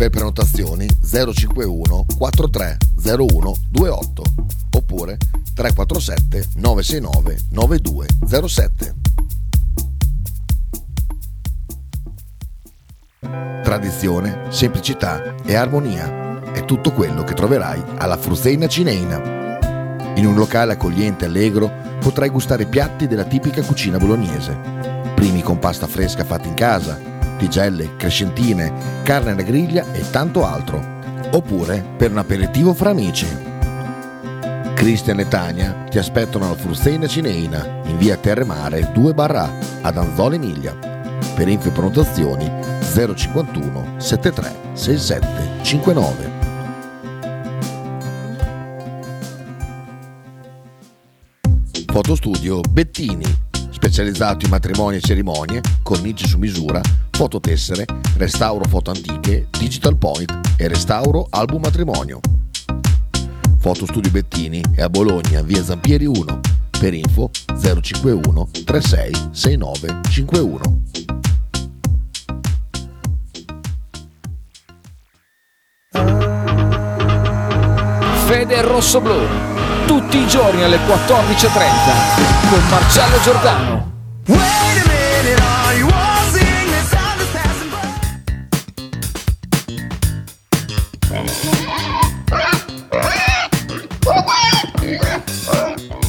Per prenotazioni 051 4301 28 oppure 347 969 9207. Tradizione, semplicità e armonia è tutto quello che troverai alla Fruzeina Cineina. In un locale accogliente e allegro potrai gustare piatti della tipica cucina bolognese. Primi con pasta fresca fatta in casa, tigelle, crescentine, carne alla griglia e tanto altro. Oppure per un aperitivo fra amici. Cristian e Tania ti aspettano alla Fruzeina Cineina in via Terremare 2 barra ad Anzola Emilia. Per info e prenotazioni 051 73 67 59. Fotostudio Bettini, specializzato in matrimoni e cerimonie, cornici su misura, fototessere, restauro foto antiche, digital point e restauro album matrimonio. Fotostudio Bettini è a Bologna, via Zampieri 1. Per info 051 36 69 51. Fede Rosso Blu, tutti i giorni alle 14.30 con Marcello Giordano.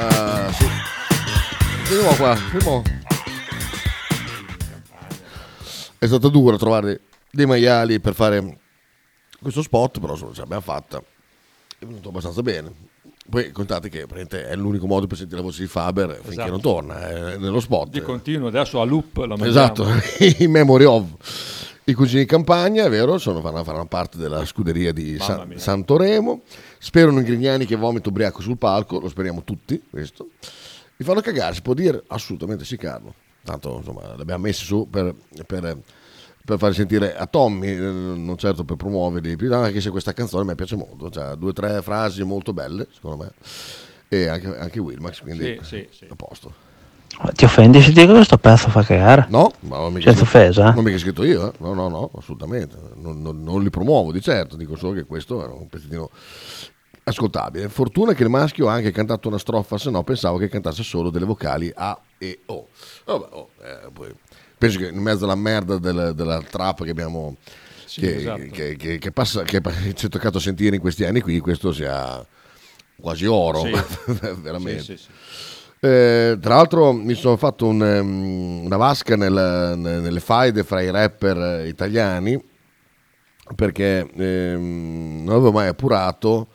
Ah, sì. Vediamo qua, vediamo. È stato duro trovare dei maiali per fare questo spot, però ce l'abbiamo fatta. È venuto abbastanza bene. Poi contate che praticamente è l'unico modo per sentire la voce di Faber finché Esatto. non torna, è nello spot. Di continuo, adesso a loop la mangiamo. Esatto, in memory of. I cugini di campagna, è vero, sono, faranno, parte della scuderia di San. Santoremo. Sperano i Grignani che vomito ubriaco sul palco, lo speriamo tutti, questo. Mi fanno cagare, si può dire? Assolutamente sì, Carlo. Tanto, insomma, l'abbiamo messi su per, per, per far sentire a Tommy, eh, non certo per promuoverli anche se questa canzone mi piace molto, cioè due o tre frasi molto belle, secondo me, e anche, anche Wilmax, quindi Sì, sì, sì. a posto. Ti offendi se dico che questo pezzo fa cagare? No, ma non mica Senza scritto- offesa? Non mica scritto io, eh? no, no, no, assolutamente. Non, non- non li promuovo di certo, dico solo che questo era un pezzettino ascoltabile. Fortuna che il maschio ha anche cantato una strofa, se no pensavo che cantasse solo delle vocali A e O. Vabbè, oh, eh, poi penso che in mezzo alla merda del- della trap che abbiamo... Sì, che, esatto. che- che- che passa- che ci è toccato sentire in questi anni qui, questo sia quasi oro, Sì. veramente. Sì, sì, sì. Eh, tra l'altro mi sono fatto un, ehm, una vasca nel- ne- nelle faide fra i rapper eh, italiani perché ehm, non avevo mai appurato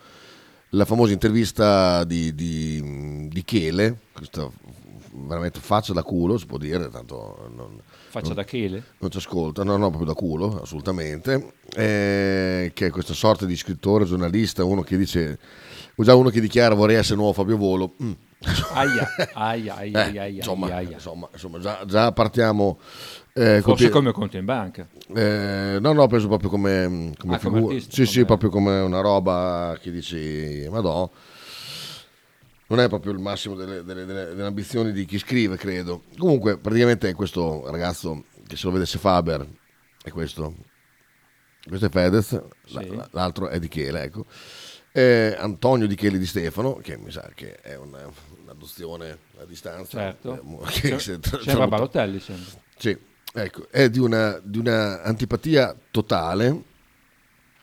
la famosa intervista di, di, di Chele, questa veramente faccia da culo, si può dire, tanto non, Faccia non- da chele? non ci ascolta, no, no, proprio da culo, assolutamente. Eh, che è questa sorta di scrittore, giornalista, uno che dice, già uno che dichiara vorrei essere nuovo Fabio Volo. Mm. Aia, aia, aia, Eh, aia, insomma, aia, insomma, insomma, già, già partiamo. eh, Forse con- come conto in banca. eh, no, no, ho preso proprio come, come Ah, come figura. artista, sì, sì, come- proprio come una roba che dici, madò. Non è proprio il massimo delle, delle- delle- delle ambizioni di chi scrive, credo. Comunque, praticamente questo ragazzo che se lo vedesse Faber, è questo. Questo è Fedez, Sì. la- l'altro è Di Chele, ecco. Eh, Antonio Di Chele di Stefano, che mi sa che è una- un'adozione a distanza. Certo. Eh, Sem- se- sembra Balotelli, sembra. Sì, ecco, è di una, di una antipatia totale,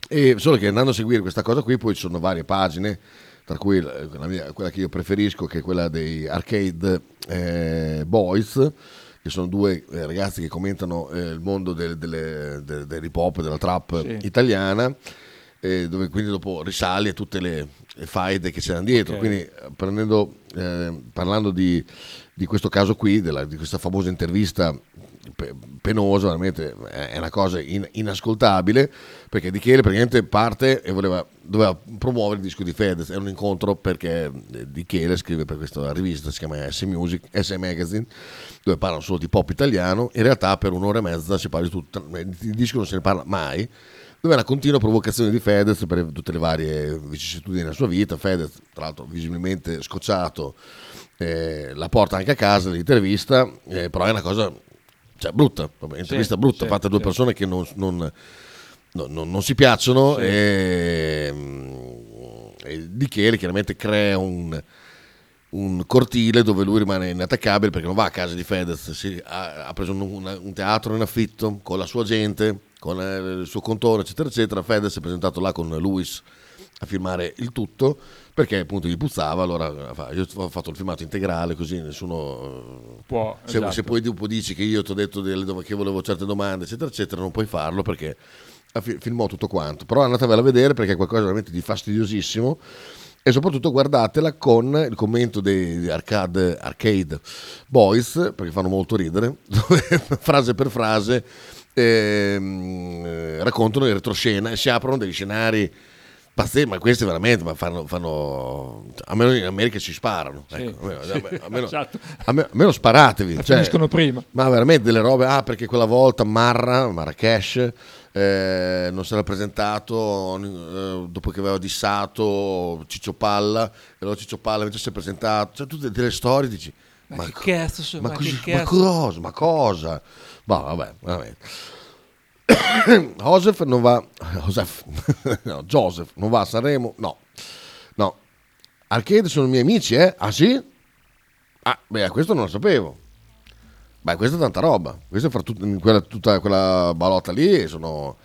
e solo che andando a seguire questa cosa qui poi ci sono varie pagine, tra cui mia- quella che io preferisco che è quella dei Arcade eh, Boys, che sono due eh, ragazzi che commentano eh, il mondo del, delle- del- dell'hip hop, della trap Sì. italiana, dove quindi dopo risali a tutte le, faide che c'erano dietro. Ok. Quindi eh, eh, parlando di, di questo caso qui, della- di questa famosa intervista pe- penosa, veramente è è una cosa in- inascoltabile, perché Di Chele praticamente parte e voleva, doveva promuovere il disco di Fedez, è un incontro perché eh, Di Chele scrive per questa rivista, si chiama S Music, S Magazine, dove parlano solo di pop italiano, in realtà per un'ora e mezza si parla di tutto, di disco non se ne parla mai, dove è una continua provocazione di Fedez per tutte le varie vicissitudini della sua vita. Fedez, tra l'altro, visibilmente scocciato, eh, la porta anche a casa l'intervista, eh, però è una cosa cioè, brutta, vabbè, intervista Sì, brutta, sì, fatta da due sì. persone che non, non- non- non- si piacciono e, e Di Chele chiaramente crea un, un cortile dove lui rimane inattaccabile perché non va a casa di Fedez, si- ha, ha preso un, una- un teatro in affitto con la sua gente, con eh, il suo contore, eccetera, eccetera. Fedez si è presentato là con Luis a filmare il tutto perché appunto gli puzzava. Allora fa- io ho fatto il filmato integrale così nessuno eh, Può, se, esatto. se poi dopo dici che io ti ho detto delle dom- che volevo certe domande, eccetera, eccetera, non puoi farlo perché filmò tutto quanto. Però andatevela a vedere perché è qualcosa veramente di fastidiosissimo. E soprattutto guardatela con il commento dei arcade, arcade Boys, perché fanno molto ridere, dove frase per frase ehm, eh, raccontano in retroscena e si aprono degli scenari pazzeschi, ma questi veramente ma fanno, fanno- almeno in America ci sparano. Sì. ecco, almeno, almeno- Esatto. almeno- almeno sparatevi. La cioè, finiscono prima. Ma veramente delle robe, ah perché quella volta Marra, Marrakesh, eh, non si era presentato eh, dopo che aveva dissato Ciccio Palla, e allora Ciccio Palla invece si è presentato, cioè tutte delle storie dici, Ma che cazzo ma, Ma che ma cosa? Ma cosa? Ma vabbè, veramente. Joseph non va. Joseph, no, Joseph non va a Sanremo? No, no. Arcade sono miei amici, eh? Ah sì? Ah, beh, questo non lo sapevo. Beh, questa è tanta roba. Questa fra tut- quella, tutta quella balotta lì sono.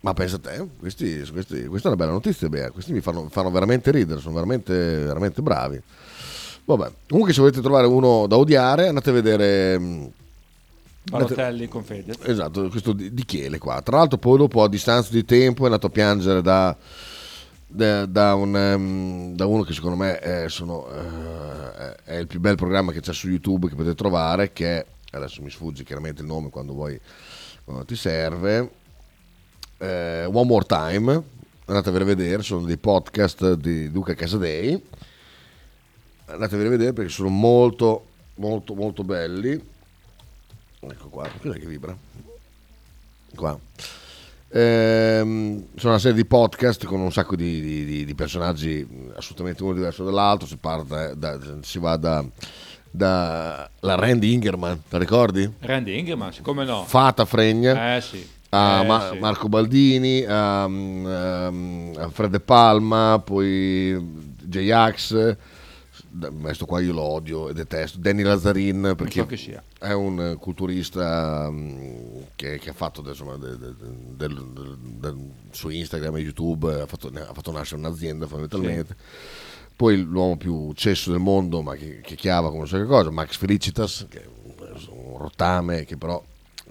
Ma pensa a te, questi, questi- questa è una bella notizia, Bea. Questi mi fanno, fanno veramente ridere, sono veramente, veramente bravi. Vabbè, comunque se volete trovare uno da odiare, andate a vedere. Balotelli con Fede. Esatto, questo di, di Chiele qua. Tra l'altro poi dopo a distanza di tempo è andato a piangere da, da, da un, ehm, da uno che secondo me è, sono, eh, è il più bel programma che c'è su YouTube che potete trovare, che adesso mi sfugge chiaramente il nome quando, vuoi, quando ti serve, eh, One More Time, andatevelo a vedere, sono dei podcast di Luca Casadei, andateveli a vedere perché sono molto, molto, molto belli. Ecco qua, cos'è che vibra? Qua. Ehm, sono una serie di podcast con un sacco di, di- di- personaggi assolutamente uno diverso dall'altro. Si, parte da- si va da, da la Randy Ingerman, la ricordi? Randy Ingerman, sì, come no? Fata Fregna. Eh sì. A Eh, Ma- sì. Marco Baldini, a, a Fred De Palma, poi J-Ax, questo qua io lo odio e detesto, Danny Lazzarin perché so è un eh, culturista mm, che, che ha fatto insomma, de- de- del- del- del- su Instagram e YouTube, ha fatto, ha fatto nascere un'azienda fondamentalmente. Poi l'uomo più cesso del mondo, ma che, che chiava come non so che cosa, Max Felicitas, che è un- rottame che però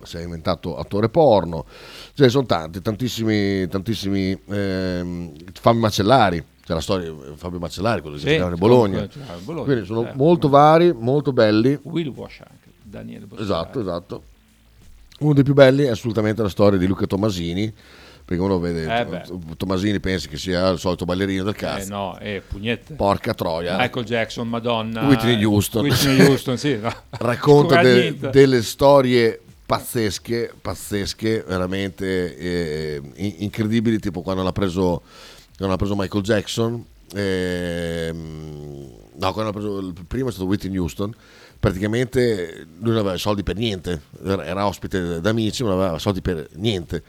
si è inventato attore porno. Ce ne sono tanti, tantissimi, tantissimi ehm, Fabio Macellari, c'è la storia di Fabio Macellari, quello che Sì, si chiama in Bologna. Bologna, Quindi sono certo. molto vari, molto belli. Will Wash anche, Daniele Bossari. Esatto, esatto. Uno dei più belli è assolutamente la storia di Luca Tomasini, perché uno vede Eh. Tomasini pensa che sia il solito ballerino del Eh cazzo. no, eh, pugnette. Porca troia. Michael Jackson, Madonna. Whitney Houston. Whitney Houston, sì. no. Racconta de- delle storie pazzesche, pazzesche, veramente eh, in- incredibili, tipo quando l'ha preso, quando l'ha preso Michael Jackson, ehm, no, quando l'ha preso, il primo è stato Whitney Houston, praticamente lui non aveva soldi per niente, era, ospite d'amici, ma non aveva soldi per niente.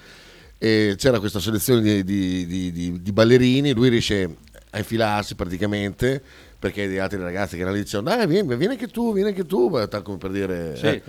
E c'era questa selezione di, di- di- di- di ballerini, lui riesce a infilarsi praticamente perché gli altri ragazzi che erano lì dicevano dai vieni, vieni anche tu, vieni anche tu, come per dire... Sì, eh.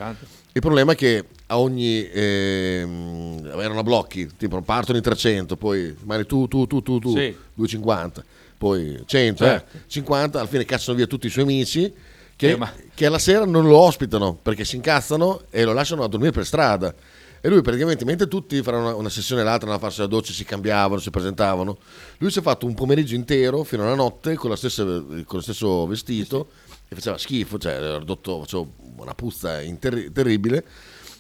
Il problema è che a ogni... ehm, erano blocchi, tipo partono in 300, poi rimani tu, tu, tu, tu, tu, Sì. 250, poi 100, Certo. eh, 50, alla fine cacciano via tutti i suoi amici che, Eh, ma- che alla sera non lo ospitano perché si incazzano e lo lasciano a dormire per strada. E lui praticamente, mentre tutti faranno una, una sessione e l'altra, andavano a farsi la doccia, si cambiavano, si presentavano, lui si è fatto un pomeriggio intero fino alla notte con, stessa- con lo stesso vestito e faceva schifo, cioè era ridotto, faceva una puzza interri- terribile.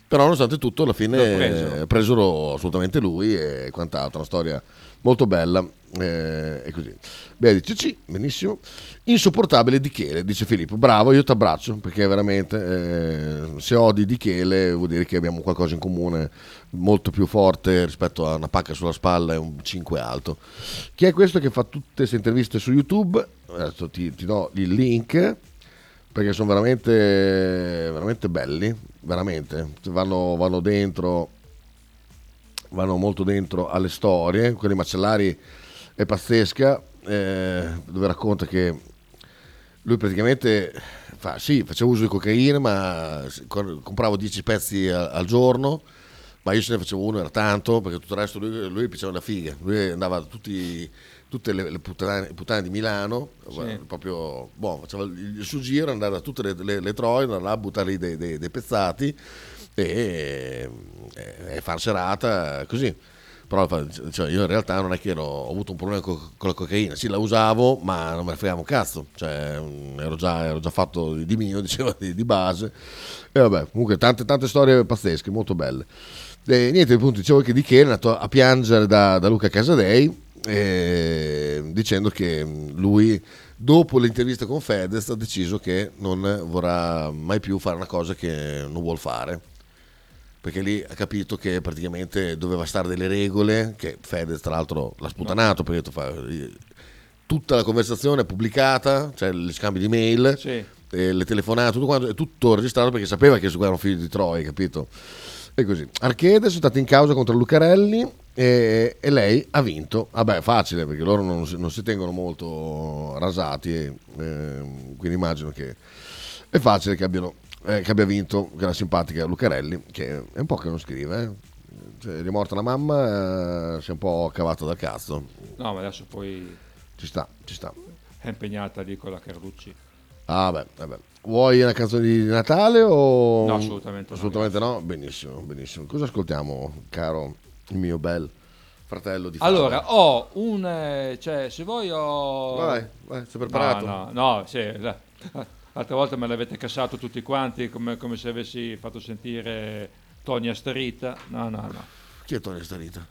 Però nonostante tutto alla fine preso. eh, presero assolutamente lui e quant'altro, una storia molto bella eh, e così. Beh, dice sì, benissimo. Insopportabile di Chele, dice Filippo. Bravo, io ti abbraccio perché veramente eh, se odi di Chele vuol dire che abbiamo qualcosa in comune molto più forte rispetto a una pacca sulla spalla e un 5 alto. Chi è questo che fa tutte queste interviste su YouTube? Adesso ti, ti do il link perché sono veramente, veramente belli, veramente. Vanno, vanno dentro vanno molto dentro alle storie. Quelli macellari è pazzesca, eh, dove racconta che lui praticamente fa, sì, faceva uso di cocaina, ma compravo 10 pezzi a- al giorno, ma io se ne facevo uno, era tanto, perché tutto il resto lui, lui piaceva la figa. Lui andava tutti, tutte le, le puttane, puttane di Milano, guarda, proprio, boh, faceva il, suo giro, andava da tutte le, le, le troie, andava a buttare lì dei, dei- dei pezzati e, e, e far serata così. Però cioè, io in realtà non è che ero- ho avuto un problema co- con la cocaina, sì la usavo ma non me ne fregavo un cazzo, cioè, mm, ero, già, ero già fatto di mio, diceva di, di base. E vabbè, comunque tante, tante storie pazzesche, molto belle. E niente, appunto, dicevo che Di Che è andato a piangere da, da Luca Casadei eh, dicendo che lui dopo l'intervista con Fedez ha deciso che non vorrà mai più fare una cosa che non vuol fare perché lì ha capito che praticamente doveva stare delle regole che Fedez tra l'altro l'ha sputanato perché tu fa- tutta la conversazione è pubblicata cioè gli scambi di mail Sì. e le telefonate tutto quanto è tutto registrato perché sapeva che su era un figlio di Troia capito e così Archede è stato in causa contro Lucarelli e, e lei ha vinto vabbè facile perché loro non si, non si tengono molto rasati e, ehm, quindi immagino che è facile che, abbiano, eh, che abbia vinto quella simpatica Lucarelli, che è un po' che non scrive. eh. Cioè, è morta la mamma, eh, si è un po' cavato dal cazzo. No, ma adesso poi Ci sta, ci sta. è impegnata lì con la Carlucci. Ah, beh, vabbè. Vuoi una canzone di Natale o... No, assolutamente no, Assolutamente no? Benissimo, benissimo. Cosa ascoltiamo, caro il mio bel fratello di Allora, ho un... eh, cioè, se vuoi ho... Vai, vai, sei preparato? No, no, no, sì, la- l'altra volta me l'avete cassato tutti quanti come, come se avessi fatto sentire Tony Astarita. No, no, no. Chi è Tony Starita?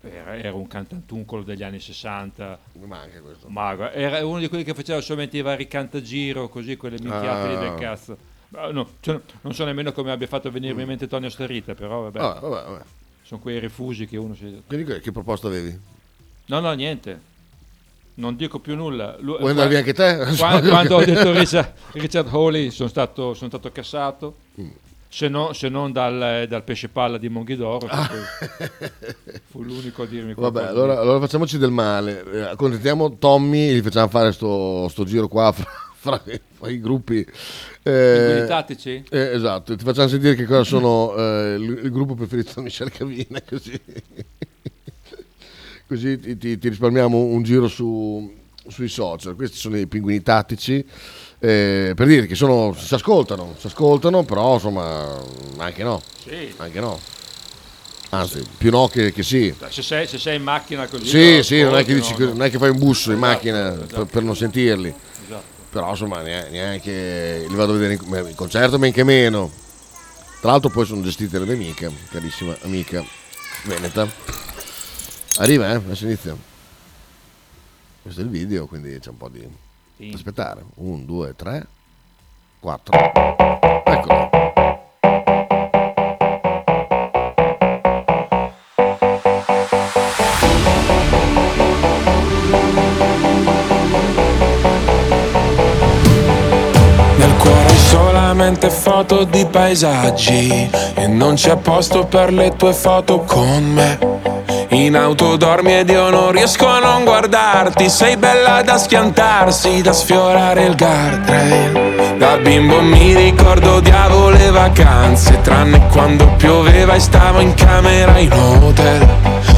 Era, era un cantantuncolo degli anni 60. Mi manca questo. Ma era uno di quelli che faceva solamente i vari cantagiro, così, quelle minchiate Ah. del cazzo. Ma no, cioè, non so nemmeno come abbia fatto a venirmi in mente Tony Astarita, però vabbè. Vabbè, vabbè, vabbè. Sono quei rifugi che uno si... Quindi che, proposta avevi? No, no, niente. Non dico più nulla. Lu- Vuoi andare via anche te? Qua- Quando, ho detto Richard, Richard Hawley sono stato, sono stato cassato. Mm. Se, no- se non dal, dal pesce palla di Monghidoro, Ah. fu l'unico a dirmi Vabbè, allora, allora facciamoci del male. Eh, Accontentiamo Tommy, gli facciamo fare sto, sto giro qua fra, fra i- fra i gruppi. Eh, Pinguini tattici? eh, esatto, ti facciamo sentire che cosa sono eh, il, il gruppo preferito di Michele Cavina, così, così ti, ti- ti risparmiamo un giro su- sui social. Questi sono i pinguini tattici. Eh, per dire che sono, si ascoltano, si ascoltano, però insomma anche no, Sì. anche no. Anzi, più no che, che sì. Se sei, se sei in macchina così... Sì, no, sì, non è, dici, no. non è che fai un busso in Esatto, macchina per, esatto. per non sentirli. Esatto. Però insomma neanche, li vado a vedere in, in concerto, men che meno. Tra l'altro poi sono gestite le mie amiche, carissima amica Veneta. Arriva, eh? Adesso inizia. Questo è il video, quindi c'è un po' di... Sì. Aspettare. Un, due, tre, quattro. Eccolo. Nel cuore solamente foto di paesaggi E non c'è posto per le tue foto con me in auto dormi ed io non riesco a non guardarti. Sei bella da schiantarsi, da sfiorare il guardrail. Da bimbo mi ricordo odiavo le vacanze Tranne quando pioveva e stavo in camera in hotel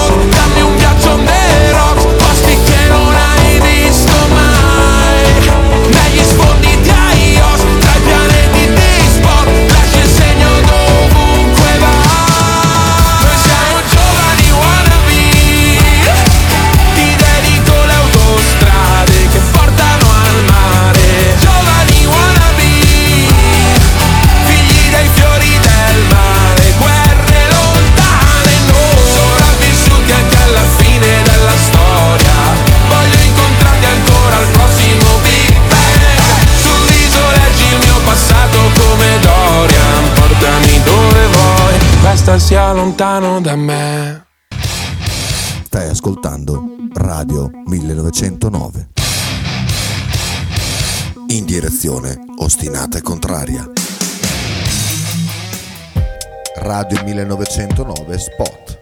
Lontano da me Stai ascoltando Radio 1909. In direzione ostinata e contraria. Radio 1909 Spot.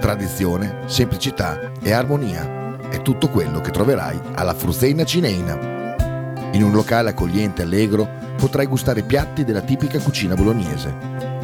Tradizione, semplicità e armonia è tutto quello che troverai alla Fruzeina Cineina. In un locale accogliente e allegro potrai gustare piatti della tipica cucina bolognese.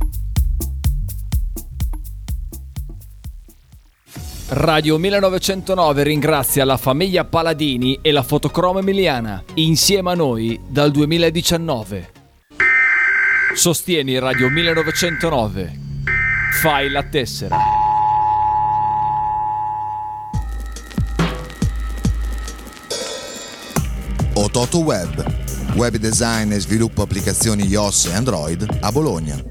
Radio 1909 ringrazia la famiglia Paladini e la fotocromo emiliana, insieme a noi dal 2019. Sostieni Radio 1909. Fai la tessera. Ototo Web, Web design e sviluppo applicazioni iOS e Android a Bologna.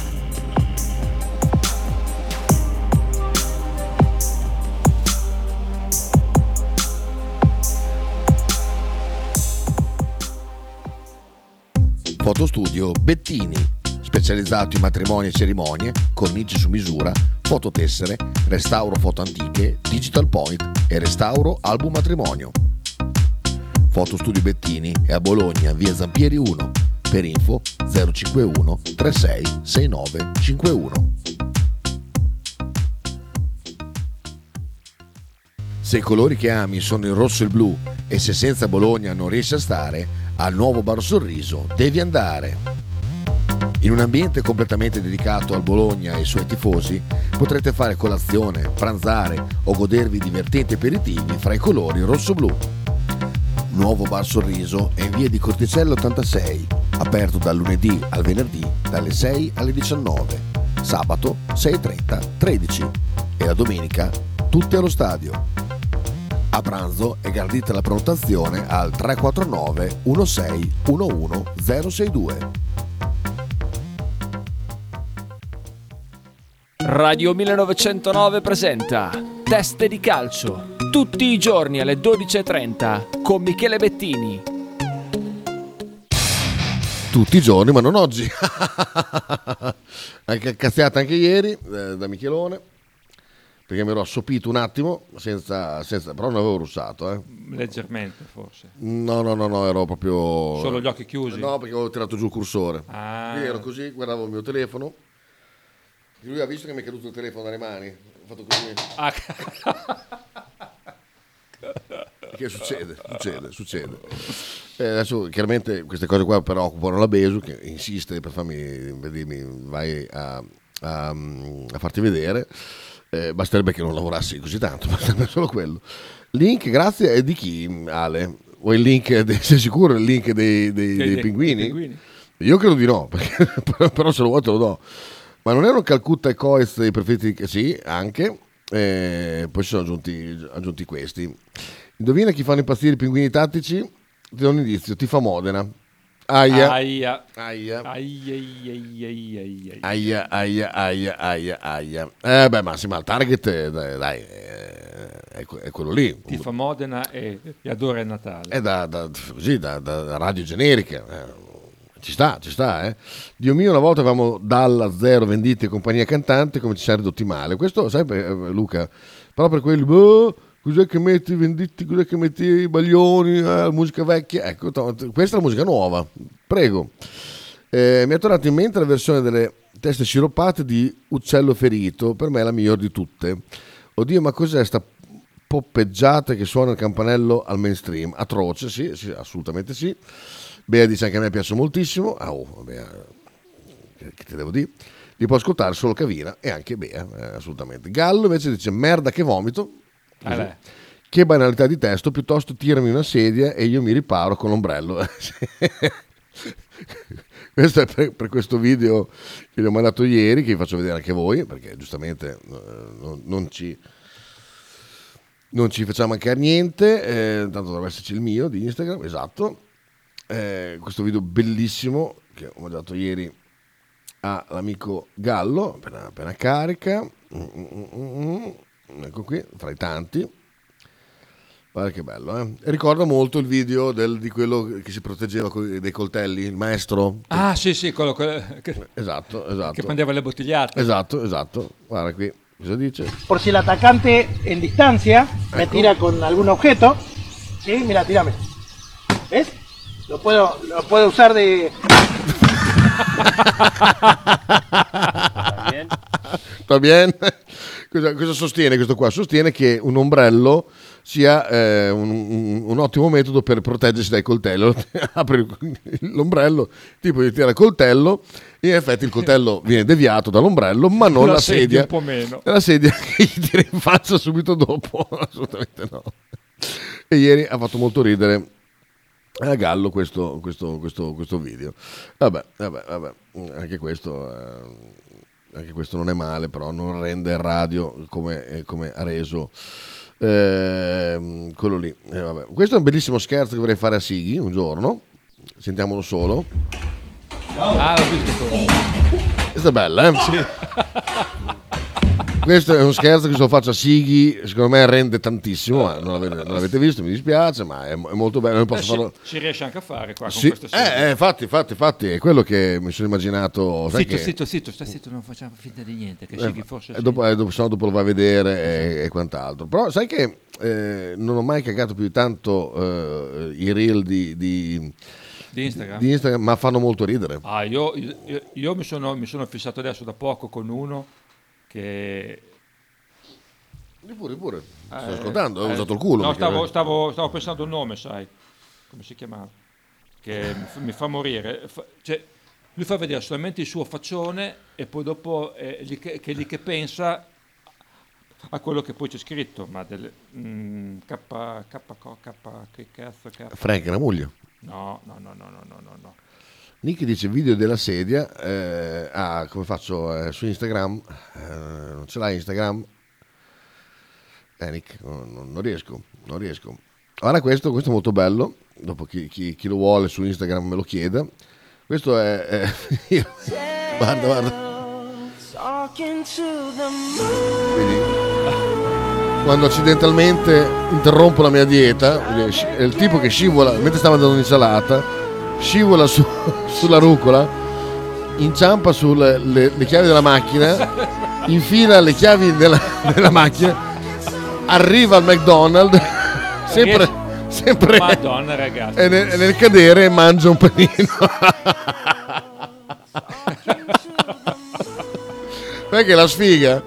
Fotostudio Bettini, specializzato in matrimoni e cerimonie, cornici su misura, fototessere, restauro foto antiche, digital point e restauro album matrimonio. Fotostudio Bettini è a Bologna, via Zampieri 1. Per info 051 36 69 51. Se i colori che ami sono il rosso e il blu e se senza Bologna non riesci a stare, al nuovo Bar Sorriso devi andare. In un ambiente completamente dedicato al Bologna e ai suoi tifosi, potrete fare colazione, pranzare o godervi divertenti aperitivi fra i colori rosso-blu. Nuovo Bar Sorriso è in via di Corticello 86, aperto dal lunedì al venerdì dalle 6 alle 19, sabato 6.30 13 e la domenica tutte allo stadio. A pranzo è gradita la prenotazione al 349 16 11 062. Radio 1909 presenta Teste di calcio. Tutti i giorni alle 12.30 con Michele Bettini. Tutti i giorni, ma non oggi. anche cazziata anche ieri eh, da Michelone. Perché mi ero assopito un attimo, senza, senza- però non avevo russato. Eh. Leggermente, forse. No, no, no, no, ero proprio... Solo gli occhi chiusi? No, perché avevo tirato giù il cursore. Ah. Quindi ero così, guardavo il mio telefono. Lui ha visto che mi è caduto il telefono dalle mani. Ho fatto così. Ah. Che succede, succede, succede. Eh, adesso chiaramente queste cose qua preoccupano la Besu che insiste per farmi vedermi, vai a, a- a farti vedere. Eh, basterebbe che non lavorassi così tanto, basterebbe solo quello. Link, grazie, è di chi Ale? Vuoi il link, dei- sei sicuro il link dei, dei- Dei- dei pinguini? pinguini. Io credo di no, perché- però- se lo vuoi te lo do. Ma non erano Calcutta e Coez i preferiti? Sì, anche. Eh, poi si sono aggiunti, aggiunti questi. Indovina chi fanno impazzire i pinguini tattici? Ti do un indizio, ti fa Modena. Aia. Aia. Aia. Aia, aia, aia, aia, aia. Aia, aia, aia, aia, aia. Eh beh, ma sì, ma il target, eh, dai, dai, eh, è, è quello lì. Tifa Modena e, e adora il Natale. È da, da- così, da, da- radio generica. eh. Ci sta, ci sta, eh. Dio mio, una volta avevamo dalla zero vendite compagnia cantante come ci siamo ridotti male. Questo, sai, eh, Luca, però per quelli, boh, cos'è che metti i venditi, cos'è che metti baglioni, eh, musica vecchia. Ecco, to- questa è la musica nuova. Prego. Eh, mi è tornata in mente la versione delle teste sciroppate di Uccello Ferito, per me è la migliore di tutte. Oddio, ma cos'è sta poppeggiata che suona il campanello al mainstream? Atroce, sì, sì, assolutamente sì. Bea dice anche a me piace moltissimo. Ah, oh, vabbè, che, ti devo dire? Li può ascoltare solo Cavina e anche Bea, eh, assolutamente. Gallo invece dice merda che vomito. Beh. Che banalità di testo, piuttosto tirami una sedia e io mi riparo con l'ombrello. questo è per, per questo video che vi ho mandato ieri, che vi faccio vedere anche voi, perché giustamente eh, non, non ci, non ci facciamo mancare niente, eh, tanto dovrebbe esserci il mio di Instagram, esatto. Eh, questo video bellissimo che ho mandato ieri all'amico Gallo, appena, appena carica. Mm, mm, mm, mm. Ecco qui, tra i tanti. Guarda che bello, eh? Ricorda molto il video del- di quello che si proteggeva dei coltelli, il maestro. Ah, sì, sì, quello, quello che, Esatto, esatto. che prendeva le bottigliate. Esatto, esatto. Guarda qui, cosa dice? Por si el atacante en distancia me Ecco. tira con algún objeto, ¿sí? Mira, tirame. ¿Ves? Lo puedo, lo puedo usar de... Va bene? Cosa, cosa sostiene questo qua? Sostiene che un ombrello sia eh, un, un- un ottimo metodo per proteggersi dai coltelli. Apri l'ombrello, tipo gli tira il coltello, in effetti il coltello viene deviato dall'ombrello, ma non la, La sedia sedia. un po' meno. La sedia che gli tira in faccia subito dopo, assolutamente no. e ieri ha fatto molto ridere a Gallo questo, questo, questo, questo video. Vabbè, vabbè, vabbè, anche questo, eh, anche questo non è male, però non rende radio come, eh, come ha reso ehm, quello lì. Eh, vabbè. Questo è un bellissimo scherzo che vorrei fare a Sighi un giorno. Sentiamolo solo. Ah, l'ho visto Questa è bella, eh? Questo è uno scherzo che se lo faccio a Sighi, secondo me rende tantissimo, ma non l'avete, non l'avete visto, mi dispiace, ma è, è molto bello. Non posso Eh, farlo... ci, riesce anche a fare qua con Sì, questo segno. eh, eh, infatti, infatti, infatti, è quello che mi sono immaginato. sai Zitto, che- zitto, zitto, sta zitto, non facciamo finta di niente, che Eh, Sighi forse e sì. dopo, eh, dopo, se no dopo lo vai a vedere e, e quant'altro. Però sai che eh, non ho mai cagato più tanto eh, i reel di, di- Di Instagram? di Instagram, ma fanno molto ridere. Ah, io, io- io mi, sono, mi sono fissato adesso da poco con uno che... Di pure, pure. Sto Eh, ascoltando, ho eh, usato il culo. No, stavo, stavo- stavo pensando un nome, sai, come si chiamava, che mi fa, mi fa morire. Fa- cioè, lui fa vedere solamente il suo faccione e poi dopo è lì che, che è lì che pensa a quello che poi c'è scritto, ma delle... mm, K, K, K, che cazzo, K... Frank, la moglie. No, no, no, no, no, no, no, Nick dice video della sedia. eh, ah, come faccio eh, su Instagram? Eh, non ce l'hai Instagram? Eh, Nick, non, non- riesco, non riesco. Ora questo, questo è molto bello. Dopo chi, chi- chi lo vuole su Instagram me lo chieda. Questo è... è- io- guarda, guarda. Quando accidentalmente interrompo la mia dieta, quindi è il tipo che scivola, mentre stavo andando un'insalata, scivola su- sulla rucola, inciampa sulle le, le chiavi della macchina, infila le chiavi della, della macchina, arriva al McDonald's, sempre, sempre Madonna, ragazzi. e nel, nel cadere mangia un panino. Perché la sfiga?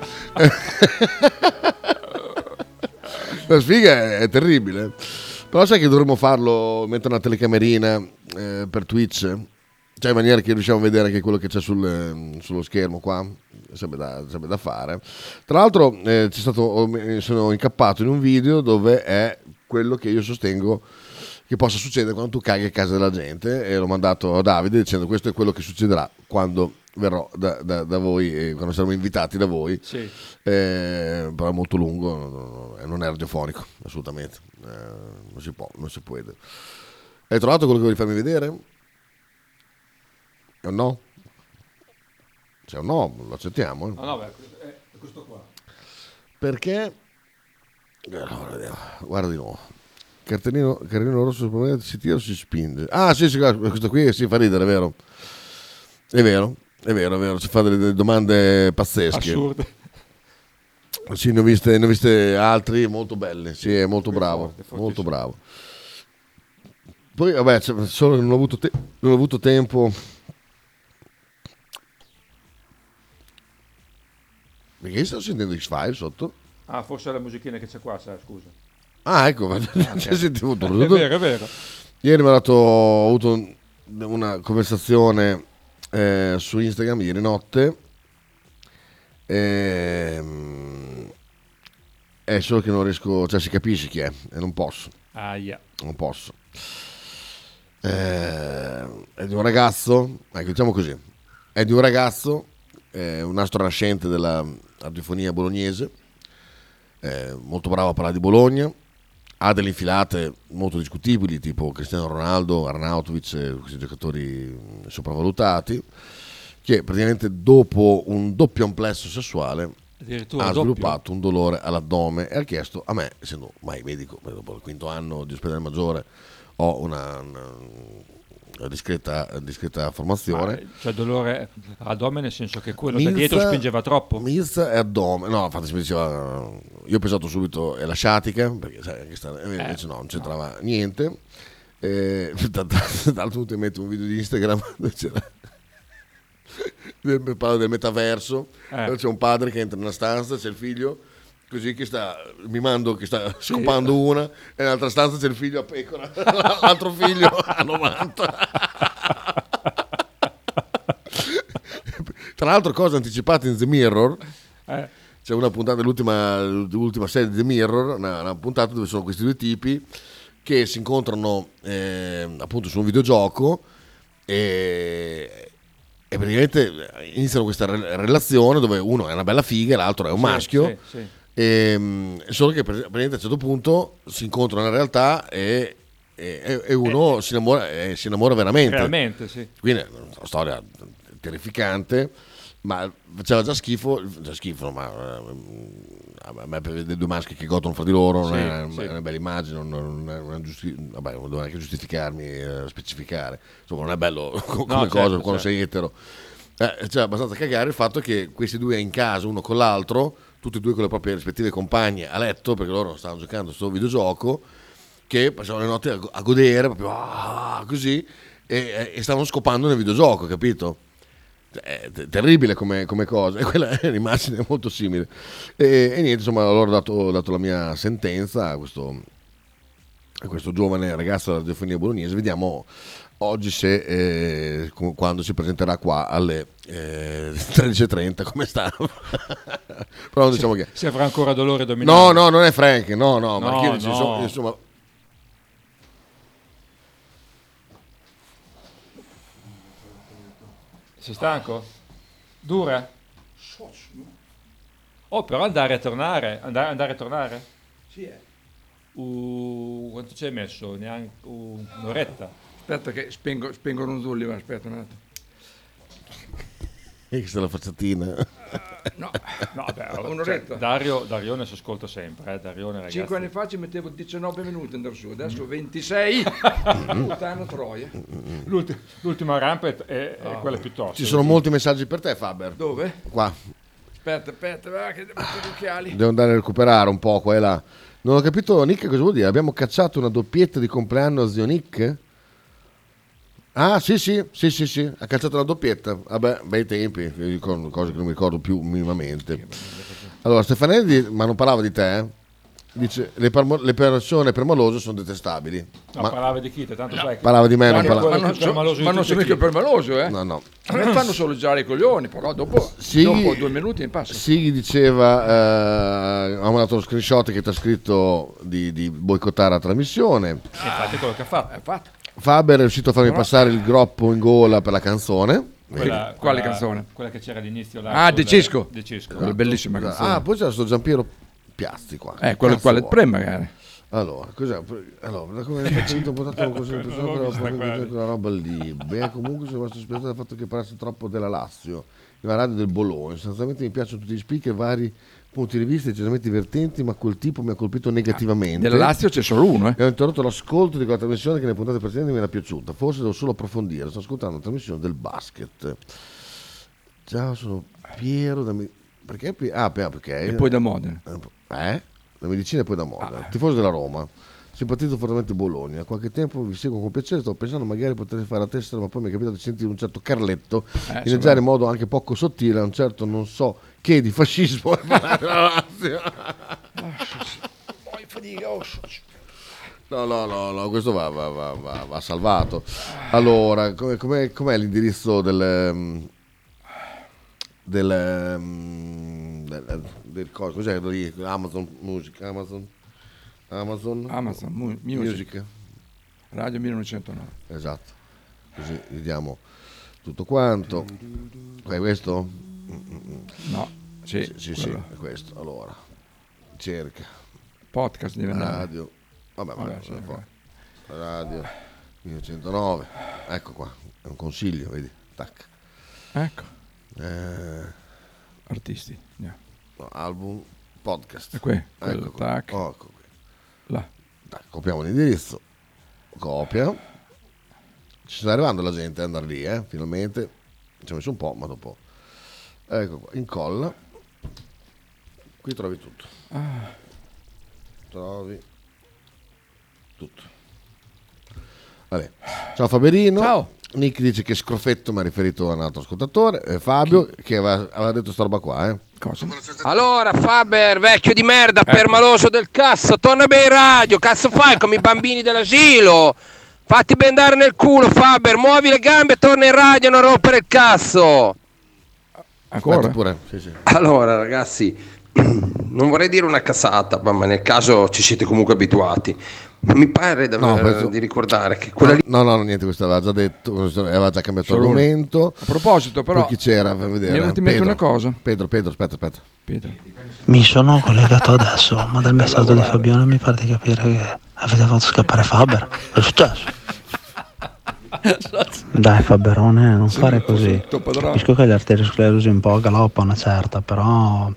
la sfiga è terribile. Però sai che dovremmo farlo, mettere una telecamerina eh, per Twitch? Cioè in maniera che riusciamo a vedere anche quello che c'è sul, eh, sullo schermo qua. Sarebbe da, sarebbe da fare. Tra l'altro eh, stato, sono incappato in un video dove è quello che io sostengo che possa succedere quando tu caghi a casa della gente e l'ho mandato a Davide dicendo questo è quello che succederà quando verrò da, da- da voi e quando saremo invitati da voi Sì. Eh, però è molto lungo non è radiofonico assolutamente Eh, non si può non si può hai trovato quello che vuoi farmi vedere? è un no? se è un no lo accettiamo eh. No, no, beh, è questo qua. Perché? Allora, vediamo. Guarda di nuovo. Cartellino, cartellino rosso si tira o si spinge? Ah, sì, sì, questo qui si fa ridere, è vero? È vero, è vero, è vero, ci fa delle, delle domande pazzesche. Assurde. Sì, ne ho viste, ne ho viste altri molto belle. Sì, è molto bravo, forte, molto bravo. Poi, vabbè, solo non ho avuto, te- non ho avuto tempo. Perché sto sentendo X-File sotto? Ah, forse è la musichina che c'è qua, sai, scusa. Ah, ecco, ok. c'è sentivo È vero, è vero. Ieri mi ha dato, ho avuto un- una conversazione eh, su Instagram ieri notte. Ehm, è solo che non riesco, cioè si capisce chi è e non posso. Aia. Non posso. Eh, è di un ragazzo, ecco, diciamo così, è di un ragazzo, eh, un astro nascente della radiofonia bolognese, eh, molto bravo a parlare di Bologna, ha delle infilate molto discutibili, tipo Cristiano Ronaldo, Arnautovic, eh, questi giocatori sopravvalutati, che praticamente dopo un doppio amplesso sessuale ha sviluppato un dolore all'addome e ha chiesto a me, essendo mai medico, dopo il quinto anno di ospedale maggiore, ho una, una- discreta, discreta formazione. Ma, cioè dolore all'addome nel senso che quello da Milza- dietro spingeva troppo. Milza e addome, no, infatti si diceva, io ho pensato subito è la sciatica, perché sai, anche sta- e invece no, non c'entrava niente. E, tra l'altro mi metto un video di Instagram dove c'era parlo del metaverso, Eh. c'è un padre che entra in una stanza, c'è il figlio così che sta mimando che sta scopando una e nell'altra stanza c'è il figlio a pecora. L'altro figlio a 90 tra l'altro cosa anticipata in The Mirror? Eh. c'è una puntata dell'ultima, dell'ultima serie di The Mirror, una, una puntata dove sono questi due tipi che si incontrano eh, appunto su un videogioco e, e praticamente iniziano questa re- relazione dove uno è una bella figa e l'altro è un Sì, maschio. sì, sì. E, mm, solo che praticamente a un certo punto si incontrano nella realtà e, e- e uno si, innamora, eh, si innamora veramente. Realmente, sì. Quindi è una storia terrificante, ma faceva già schifo, già schifo, ma eh, a me per vedere due maschi che godono fra di loro non Sì, è, una- sì. è una bella immagine, non, non è una giusti- vabbè, non devo neanche giustificarmi, eh, specificare, insomma non è bello come No, cosa certo, quando certo. sei etero. Eh, cioè, abbastanza cagare il fatto che questi due in casa, uno con l'altro, tutti e due con le proprie rispettive compagne a letto, perché loro stavano giocando questo videogioco, che passavano le notti a, a godere, proprio ah, così, e, e stavano scopando nel videogioco, capito? È te- terribile come, come cosa, e quella è un'immagine molto simile. E, e niente, insomma, allora ho dato, dato la mia sentenza a questo, a questo giovane ragazzo della radiofonia bolognese. Vediamo oggi se eh, quando si presenterà qua alle eh, 13.30 come sta. Però diciamo che... Se avrà ancora dolore dominante. No, no, non è Frank, no, no, No, no. sono- insomma, Sei stanco? Dura? Oh, però andare e tornare. Andare, andare e tornare? Sì, eh. Uh, quanto ci hai messo? Neanche uh, un'oretta. Aspetta che spengo, spengo Ronzulli, ma aspetta un attimo. Questa è la facciatina. No, No, beh, Un'oretta. cioè, Dario, Darione si ascolta sempre. Eh. Darione, ragazzi. Cinque anni fa ci mettevo 19 minuti andare su, adesso 26. Puttana troia. L'ulti- l'ultima rampa è, è- è Ah. quella più tosta. Ci sono molti messaggi per te, Faber. Dove? Qua. Aspetta, aspetta, va che devo mettere gli occhiali. Devo andare a recuperare un po' qua e là. Non ho capito, Nick, cosa vuol dire? Abbiamo cacciato una doppietta di compleanno a zio Nick? Ah, sì, sì, sì, sì, sì, ha cacciato una doppietta. Vabbè, bei tempi, cose che non mi ricordo più minimamente. Allora, Stefanelli, ma non parlava di te, eh? dice le, parmo- le persone permalose sono detestabili. No, ma parlava di chi? Te, tanto sai che- parlava di me, non parlava- Ma non, so- ma non sono chi? mica permaloso, eh? No, no. A me fanno solo girare i coglioni, però dopo, Sì. dopo due minuti in passo. Sighi diceva, eh, ha mandato lo screenshot che ti ha scritto di, di boicottare la trasmissione. Infatti è quello che ha fatto. È fatto. Faber è riuscito a farmi passare il groppo in gola per la canzone. Quella, Quale quella- canzone? Quella che c'era all'inizio. là Ah, sul- De Cisco. De Cisco. Quella bellissima canzone. Ah, poi c'era sto Giampiero Piazzi qua. Eh, quello quale vuoi? pre magari. Allora, cos'è? Allora, come faccio un portato così, però quella roba lì. Beh, comunque sono rimasto spiaciuto dal fatto che parlasse troppo della Lazio, la radio del Bologna. Sostanzialmente mi piacciono tutti gli speaker, vari punti di vista decisamente divertenti, ma quel tipo mi ha colpito negativamente. Della Lazio c'è solo uno, eh. E ho interrotto l'ascolto di quella trasmissione che nelle puntate precedenti mi era piaciuta. Forse devo solo approfondire. Sto ascoltando la trasmissione del basket. Ciao, sono Piero da... Perché? Ah, perché? E poi da Modena. Eh? La medicina e poi da moda. Tifoso della Roma. Simpatizzo fortemente Bologna. Da qualche tempo vi seguo con piacere. Sto pensando magari potrei fare la tessera, ma poi mi è capitato di sentire un certo Carletto Eh, inneggiare in modo anche poco sottile a un certo non so che di fascismo. Poi fatica, oh, No, no, no, no, questo va, va- va- va- va salvato. Allora, come- com'è, com'è l'indirizzo del, del, ehm, del, del coso? Cos'è lì? Amazon Music, Amazon, Amazon, Amazon Mu- Music. Radio 1909. Esatto, così vediamo tutto quanto. Qua è questo? No, sì, sì, sì, quello. è questo. Allora, cerca. Podcast di. Radio. Vabbè, Vabbè, vabbè, sì, vabbè. Radio 1909. Ecco qua, è un consiglio, vedi? Tac. Ecco. Eh, Artisti. andiamo. no, album, podcast. E qui, ecco qua. tac. Oh, ecco qui. Là. Tac, copiamo l'indirizzo. Copia. Ci sta arrivando la gente ad andare lì, eh, finalmente. Ci ha messo un po', ma dopo. Ecco qua, incolla. Qui trovi tutto. Ah. Trovi tutto. Vabbè. Ciao Faberino. Ciao. Nick dice che scroffetto mi ha riferito a un altro ascoltatore. eh, Fabio, che aveva, aveva detto sta roba qua, eh. Cosa? Allora, Faber, vecchio di merda, permaloso del cazzo, torna bene in radio, cazzo fai come i bambini dell'asilo? Fatti bendare nel culo, Faber, muovi le gambe e torna in radio, non rompere il cazzo. Ancora? Pure, sì, sì. Allora, ragazzi, non vorrei dire una cazzata, ma nel caso ci siete comunque abituati. Mi pare No, penso- di ricordare che quella lì No, no, no, niente, questo aveva già detto, aveva già cambiato Solo argomento. A proposito, però, Poi chi c'era? Fammi vedere. mi è mente Pedro. una cosa. Pedro, Pedro, aspetta, aspetta. Mi sono collegato adesso, ma dal messaggio di Fabione mi pare di capire che avete fatto scappare Faber. È successo? Dai Faberone, non Sì, fare così. Capisco che l'arteriosclerosi un po' galoppa una certa, però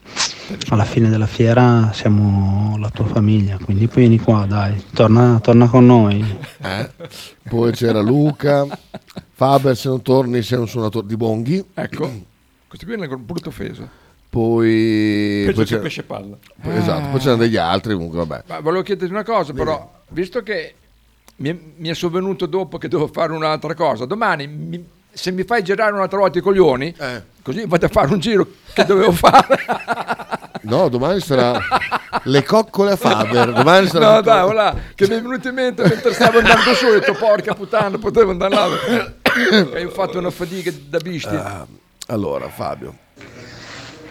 alla fine della fiera siamo la tua famiglia, quindi poi vieni qua, dai, torna, torna con noi. Eh? Poi c'era Luca. Faber, se non torni sei un suonatore di bonghi. Ecco, questo qui è una brutta offesa. Poi... Peggio poi c'era- pesce palla. poi- Esatto, poi c'erano degli altri, comunque vabbè. Ma volevo chiederti una cosa, però, visto che mi è, mi è sovvenuto dopo che devo fare un'altra cosa, domani mi- se mi fai girare un'altra volta i coglioni, Eh. così vado a fare un giro che dovevo fare. No, domani sarà le coccole a Faber. Domani sarà No, dai, voilà, che mi è venuto in mente mentre stavo andando su, ho detto porca puttana, potevo andare là. e ho fatto una fatica da bisti. Ah, allora, Fabio.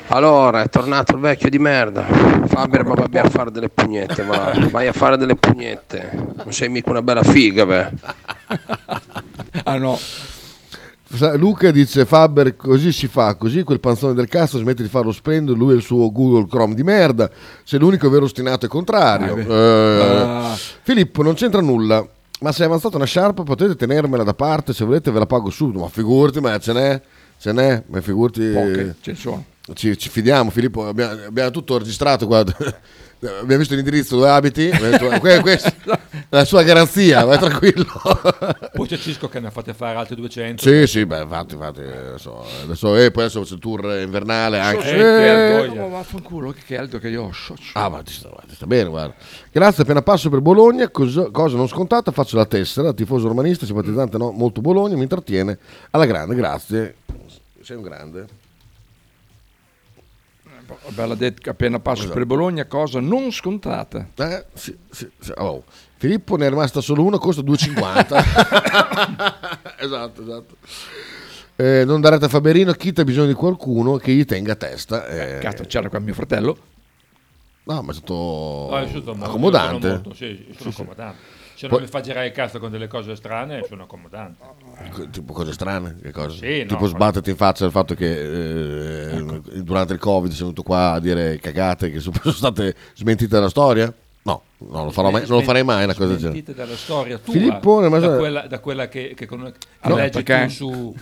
Allora, è tornato il vecchio di merda. Faber, ma vai a fare delle pugnette, va. Vai a fare delle pugnette. Non sei mica una bella figa, beh. Ah no. Luca dice Faber così si fa, così quel panzone del cazzo smette di farlo splendido, lui e il suo Google Chrome di merda, sei l'unico vero ostinato e contrario. Ah. Eh, Ah. Filippo non c'entra nulla, ma se è avanzata una sciarpa potete tenermela da parte, se volete ve la pago subito, ma figurati, ma ce n'è, ce n'è, ma figurati... Poche, ce ne sono. Ci, ci fidiamo Filippo, abbiamo, abbiamo tutto registrato qua. Abbiamo visto l'indirizzo dove abiti, detto, "Que- questa la sua garanzia, vai tranquillo. Poi c'è Cisco che ne ha fatte fare altri 200. Sì, sì, beh, infatti, infatti, adesso, adesso e poi adesso c'è il tour invernale anche. Eh, Eh, caldo, ma vaffanculo, che caldo che io ho. Ah, ma ti sta, ti sta bene, guarda. Grazie, appena passo per Bologna, cosa, cosa non scontata, faccio la tessera, tifoso romanista, simpatizzante, no, molto Bologna, mi intrattiene alla grande, grazie. Sei un grande. Bella detto che appena passo per Bologna, cosa non scontata. Eh, sì, sì, sì, oh. Filippo ne è rimasta solo uno, costa 2,50. esatto, esatto. Eh, non darete a Faberino, Chita ha bisogno di qualcuno che gli tenga a testa. eh. Cazzo, c'era qua mio fratello. No, ma è stato Ah, è stato molto- accomodante. sono molto, sì, sono accomodante. Se Poi- non mi fa girare il cazzo con delle cose strane, sono accomodante. Tipo cose strane, che cose? Sì, no, tipo ma- sbatterti in faccia il fatto che eh, durante il Covid sei venuto qua a dire cagate che sono sono state smentite dalla storia? No, non lo, farò mai, non lo farei mai una cosa del genere. Smentite dalla storia tua, Filippo, ne- da, quella, da quella che, che, con- che Ah, no, leggi perché? tu su,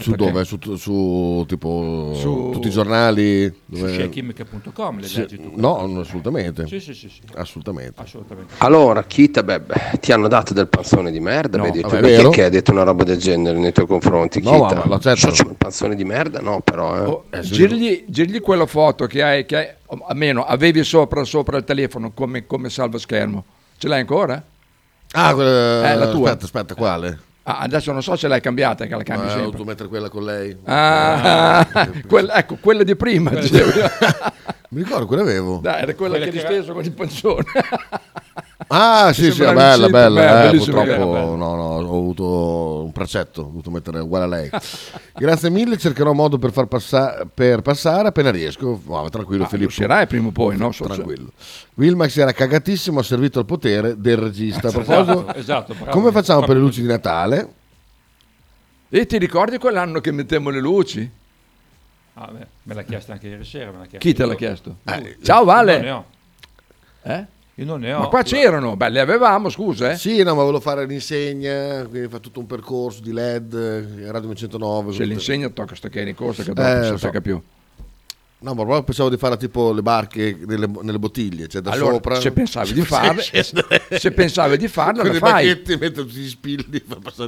Su dove? Su, su tipo Su- tutti i giornali? su Dove... shakemic.com le Sì, leggi tu. no, no, assolutamente. Sì, sì, sì, sì. Assolutamente. Assolutamente. Allora, Kita, beh, ti hanno dato del panzone di merda? No, vedi, tu vabbè, perché vero. che hai detto una roba del genere nei tuoi confronti? No, Kita? ma lo accetto. So, c'è un panzone di merda? No, però. Eh. Oh, girgli, girgli quella foto che hai, che hai, almeno avevi sopra, sopra il telefono come, come salva schermo. Ce l'hai ancora? Ah, quella... Eh, la tua. Aspetta, aspetta, quale? Ah, adesso non so se l'hai cambiata, che la cambi Ma ho sempre. dovuto mettere quella con lei. Ah, quella- ecco, quella di prima. Quella- dicevo. Mi ricordo quella avevo. Dai, era quella, Quella che che hai steso con il pancione. Ah, sì, sì, Sembra bella, bella. beh, eh, purtroppo bella, bella. no, no, ho avuto un precetto, ho dovuto mettere uguale a lei. Grazie mille, cercherò modo per far passa- per passare appena riesco. No, tranquillo, Ah, Filippo. riuscirai prima o poi, no? So- Tranquillo. Wilmax era cagatissimo, ha servito al potere del regista. A proposito, Esatto, esatto, come facciamo per le luci di Natale? E ti ricordi quell'anno che mettemmo le luci? Ah, beh, me l'ha chiesto anche ieri sera. me l'ha chiesto Chi te l'ha chiesto? Lui. Ciao, Vale. Eh? Io non ne ho. Ma qua c'erano, beh, le avevamo, scusa, eh? Sì, no, ma volevo fare l'insegna, quindi fa tutto un percorso di LED, eh, Radio 909. Se l'insegna tocca sta che è in corsa che dopo Eh, non si so. stacca più. No, ma proprio pensavo di fare tipo le barche nelle, nelle bottiglie, cioè da Allora, sopra. se pensavi di farle, se pensavi di farla, Con la i fai. spilli Eh?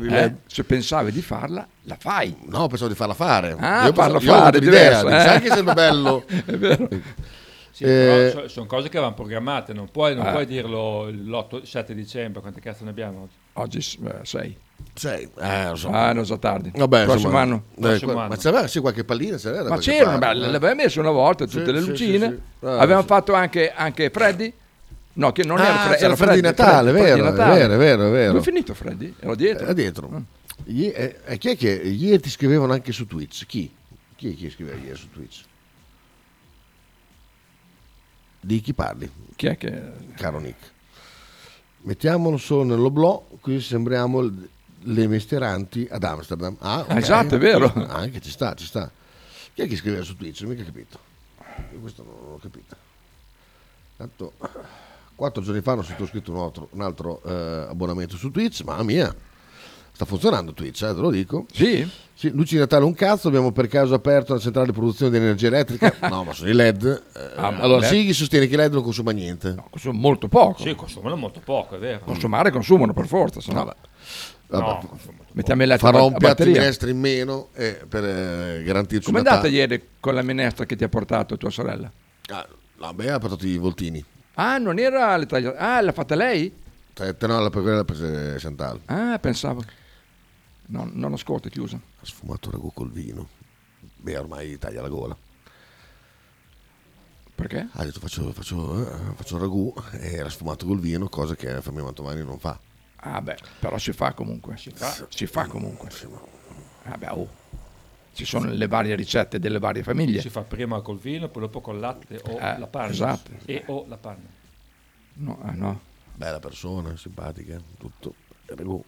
LED. Se pensavi di farla, la fai. No, pensavo di farla fare. Ah, Io farla pensavo- io ho fare, dico, eh? Sai che sarebbe bello? È vero. Sì, però Eh, so- sono cose che vanno programmate, non puoi, non Eh. puoi dirlo l'8, 7 dicembre, quante cazzo ne abbiamo oggi? Oggi s- eh, sei. Sei, eh, so. Ah, non so tardi. Vabbè, Prossimo insomma, anno. eh, Prossimo qua- anno. Ma c'era sì, qualche pallina? C'era Ma parte, beh, eh? le avevamo messo una volta tutte Sì, le lucine. sì, sì. Ah, Avevamo sì. fatto anche, anche Freddy. No, che non Ah, era, Fre- c'era era Freddy di Natale, Freddy, vero, Freddy è vero, è vero, è vero. Dove è finito Freddy? Era dietro. Era dietro. Ie- eh, eh, chi è che ieri ti scrivevano anche su Twitch? Chi? Chi è che scriveva ieri su Twitch? Di chi parli? Chi è che... Caro Nick. Mettiamolo solo nell'oblò, qui sembriamo le mestieranti ad Amsterdam. Ah, ok. Esatto, è vero. Anche ci sta, ci sta. Chi è che scriveva su Twitch? Non ho mica capito. Io questo non l'ho capito. Tanto, quattro giorni fa hanno sottoscritto un altro, un altro eh, abbonamento su Twitch, mamma mia. Sta funzionando Twitch, eh, te lo dico. Sì? Sì, luci di Natale un cazzo, abbiamo per caso aperto la centrale di produzione di energia elettrica. No, ma sono i LED. Eh, Ah, allora, LED? Sighi sostiene che i LED non consuma niente. No, consuma molto poco. Sì, consumano molto poco, è vero. Consumare consumano per forza, se no... Vabbè. No, Mettiamo il Farò un piatto di minestra in meno eh, per eh, garantirci Com'è un andata ieri con la minestra che ti ha portato tua sorella? Ah, no, beh, ha portato i voltini. Ah, non era le. Ah, l'ha fatta lei? Te, te no, la, quella l'ha presa Chantal. Ah, pensavo. No, non ascolta, è chiusa. Ha sfumato ragù col vino. Beh, ormai taglia la gola. Perché? Ha detto faccio, faccio, eh, faccio ragù e era sfumato col vino, cosa che la famiglia Mantovani non fa. Ah, beh, però si fa comunque. Si fa, si fa comunque. Ah, beh, oh. Ci sono le varie ricette delle varie famiglie. Si fa prima col vino, poi dopo col latte o Eh, la panna. esatto. E o la panna. No, ah, no. Bella persona, simpatica, tutto. Il ragù.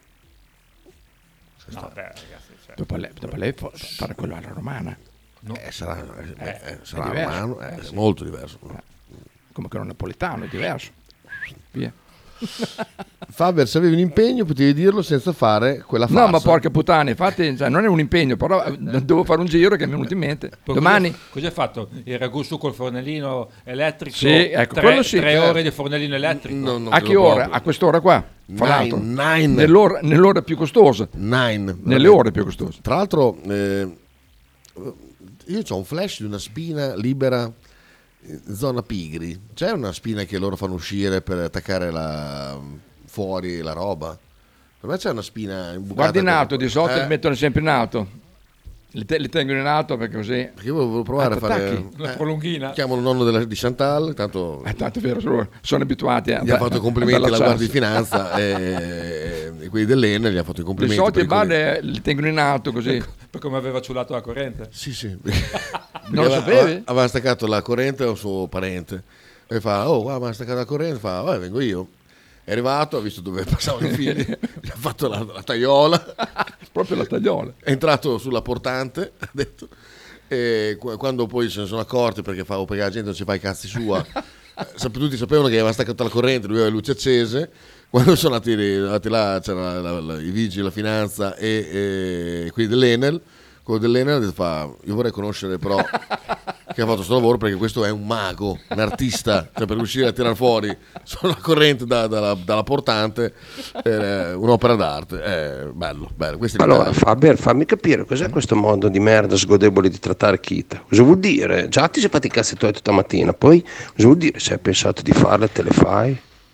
No, beh, ragazzi, cioè, Dopo lei, dopo lei fa- fare quello alla romana. No. Eh, sarà, eh, Eh, eh, è sarà romano, eh, Eh, è sì. molto diverso. Come che non napoletano, è diverso. Via. Faber, se avevi un impegno potevi dirlo senza fare quella farsa. No, ma porca puttana, infatti cioè, non è un impegno, però devo fare un giro che mi è venuto in mente. Poi Domani... Cosa, hai fatto? Il ragù su col fornellino elettrico? Sì, ecco, tre, quello sì. tre ore di fornellino elettrico? A che ora? A quest'ora qua? Fra l'altro. Nine. Nell'ora, nell'ora più costosa. Nine. Nelle ore più costose. Tra l'altro, eh, io ho un flash di una spina libera in zona Pigri. C'è una spina che loro fanno uscire per attaccare la, fuori la roba? Per me c'è una spina imbucata. Guardi in alto, di sotto Eh, li mettono sempre in alto. Li, te- li tengono in alto perché così... Perché io volevo provare Ah, a fare t'attacchi? Una prolunghina? Chiamo il nonno della- di Chantal, tanto Eh, tanto è vero, sono, sono abituati a gli ha fatto i complimenti alla Guardia di. Finanza e, e quelli dell'Enel gli ha fatto i Di complimenti. solito per i i bar colleghi. eh, li tengono in alto così. Per come aveva ciulato la corrente? Sì, sì. Non lo sapevi? Aveva staccato la corrente a un suo parente e fa, oh guarda, mi ha staccato la corrente, fa, vai, vengo io. È arrivato, ha visto dove passavano i fili, gli ha fatto la, la tagliola. Proprio la tagliola. È entrato sulla portante, ha detto, e qu- quando poi se ne sono accorti perché, fa, perché la gente non ci fa i cazzi sua, tutti sapevano che aveva staccato la corrente, lui aveva le luci accese. Quando sono andati, andati là, c'erano i vigili, la finanza e, e quelli dell'Enel. Quello dell'Enel fa, io vorrei conoscere però che ha fatto questo lavoro perché questo è un mago, un artista, cioè per riuscire a tirare fuori sulla corrente da- dalla, dalla portante è un'opera d'arte. È bello, bello. Questo è Allora. Faber, fammi capire cos'è questo modo di merda sgodevole di trattare Kita. Cosa vuol dire? Già ti sei fatti i cazzi tuoi tutta mattina, poi cosa vuol dire? Se hai pensato di farle, te le fai?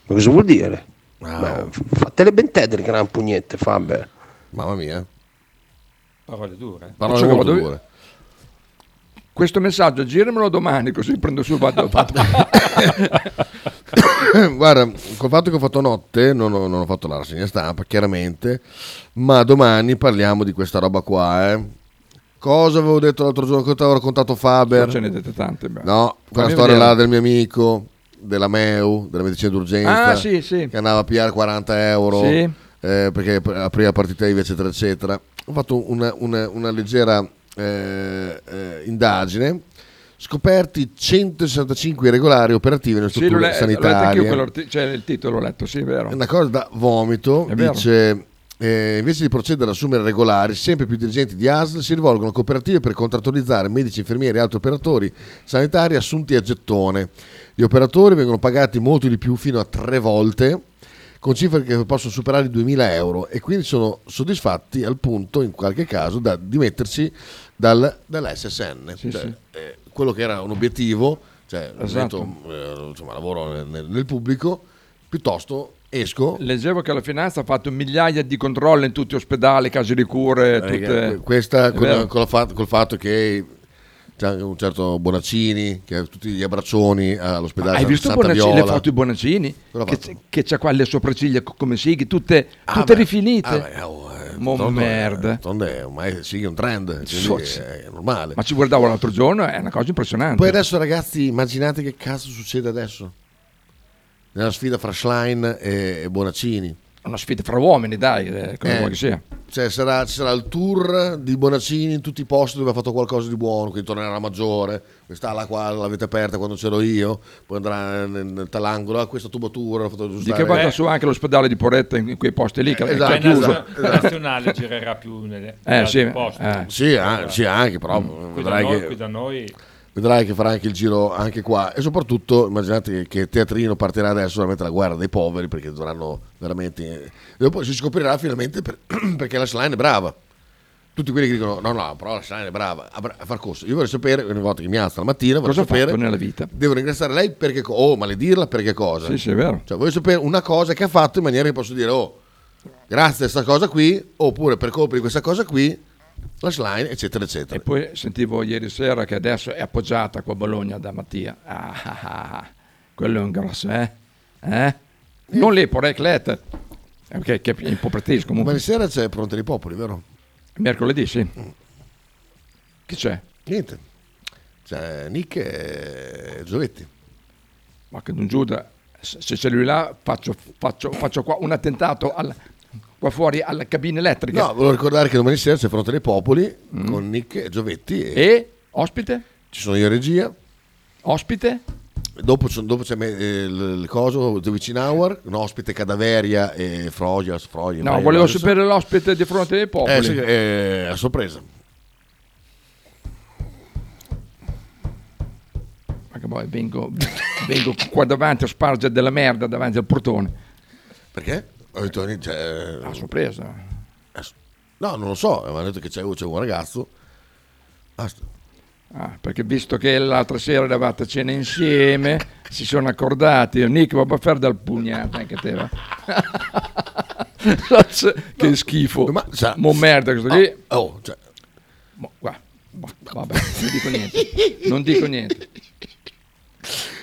Ma cosa vuol dire? Beh, f- fatele ben te del gran pugnette, Faber. Mamma mia. Parole dure. Parole che molto vado- dure. Questo messaggio giramelo domani così prendo sul vado. Guarda, col fatto che ho fatto notte, non ho, non ho fatto la rassegna stampa, chiaramente, ma domani parliamo di questa roba qua, eh. Cosa avevo detto l'altro giorno che ti avevo raccontato Faber? Ce ne dette tante. beh. No, quella storia vedere. là del mio amico, della MEU, della medicina d'urgenza, Ah, sì, sì. che andava a pigliare 40 euro Sì. eh, perché apriva partita IVA, eccetera, eccetera. Ho fatto una, una- una leggera eh, eh, indagine. Scoperti 165 irregolari operativi nelle Sì, strutture anch'io, sanitarie. quello cioè il titolo l'ho letto, sì, è vero. Una cosa da vomito. Dice: eh, invece di procedere ad assumere regolari, sempre più dirigenti di ASL si rivolgono a cooperative per contrattualizzare medici, infermieri e altri operatori sanitari assunti a gettone. Gli operatori vengono pagati molto di più, fino a tre volte, con cifre che possono superare i 2000 euro e quindi sono soddisfatti al punto, in qualche caso, da dimettersi dal, dall'SSN. Sì, Cioè, sì. eh, quello che era un obiettivo, cioè, Esatto. detto, eh, insomma, lavoro nel- nel- pubblico, piuttosto esco Leggevo che la finanza ha fatto migliaia di controlli in tutti gli ospedali, case di cure, Eh, tutte... Questa con, con fa- col fatto che c'è un certo Bonaccini che ha tutti gli abbraccioni all'ospedale Hai visto Santa Bonaccini, Viola. le foto di Bonaccini? Che, che c'ha qua le sopracciglia co- come sighi, tutte, Ah, tutte beh. rifinite. Ah, beh, oh, eh, Mo d'altronde- merda. è ormai sì, è un trend, quindi Sozzi. è normale. Ma ci guardavo l'altro giorno, è una cosa impressionante. Poi adesso ragazzi, immaginate che cazzo succede adesso. Nella sfida fra Schlein e, e Bonaccini. Una sfida fra uomini, dai, eh, come Eh, vuoi che sia. Cioè sarà, ci sarà il tour di Bonaccini in tutti i posti dove ha fatto qualcosa di buono, quindi tornerà a Maggiore, questa là qua l'avete aperta quando c'ero io, poi andrà nel, nel talangolo, ah, questa tubatura, ha fatto Di aggiustare. che vada su anche l'ospedale di Poretta in, in quei posti lì, che Eh, che esatto, è chiuso. esatto. La nazionale girerà più nelle Eh, in sì, altri posti. eh. Sì, sì, anche, però Qui da, vedrai noi, che... qui da noi Vedrai che farà anche il giro anche qua e soprattutto immaginate che, Teatrino partirà adesso veramente la guerra dei poveri perché dovranno veramente... E dopo si scoprirà finalmente per- perché la Slime è brava. Tutti quelli che dicono no no però la Slime è brava a, far corso. Io vorrei sapere, ogni volta che mi alzo la mattina, Cosa sapere... nella vita? Devo ringraziare lei perché... Oh, maledirla perché cosa? Sì, sì, è vero. Cioè voglio sapere una cosa che ha fatto in maniera che posso dire oh, grazie a questa cosa qui, oppure per colpa di questa cosa qui, la Slime, eccetera, eccetera. E poi sentivo ieri sera che adesso è appoggiata qua a Bologna da Mattia. Ah, ah, ah, ah. quello è un grosso, eh? eh? Non lì, Poreclet, che, che è un po' pretese Ma comunque. di sera c'è Pronte dei Popoli, vero? Mercoledì, sì. Chi c'è? Niente. C'è Nick e Giovetti. Ma che Don Giuda, se se c'è lui là, faccio, faccio, faccio qua un attentato al- qua fuori alla cabina elettrica. No, volevo ricordare che domani sera c'è Fronte dei Popoli con Nick e Giovetti. E, Mm. E? Ospite? Ci sono io in regia. Ospite? Dopo, dopo c'è eh, il, coso The Witching Hour, un ospite Cadaveria e Frogias. Frogia, No, volevo sapere l'ospite di fronte dei popoli. Eh, sì, è a sorpresa. Ma che poi vengo, vengo qua davanti a spargere della merda davanti al portone. Perché? Detto, cioè, A sorpresa. No, non lo so, mi hanno detto che c'è, c'è un ragazzo. Basta. Ah, perché visto che l'altra sera eravate a cena insieme, si sono accordati. Nick va a fare dal pugnato anche te va. che schifo. Ma, sa- Mo merda questo qui. Oh, oh, cioè, Mo-. Mo- Vabbè, non dico niente. Non dico niente.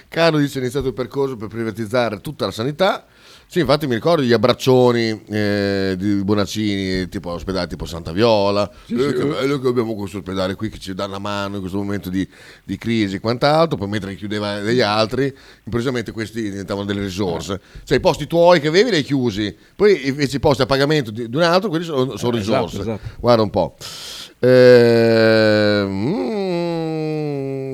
Caro dice è iniziato il percorso per privatizzare tutta la sanità. Sì, infatti mi ricordo gli abbraccioni eh, di Bonaccini, tipo all'ospedale tipo Santa Viola. Sì, Eh, sì. che bello che abbiamo questo ospedale qui che ci dà una mano in questo momento di, di crisi e quant'altro. Poi mentre chiudeva degli altri, improvvisamente questi diventavano delle risorse. Cioè i posti tuoi che avevi li hai chiusi, poi invece i posti a pagamento di, di un altro, quelli sono, sono Eh, esatto, risorse. esatto. Guarda un po'. Eh, mm,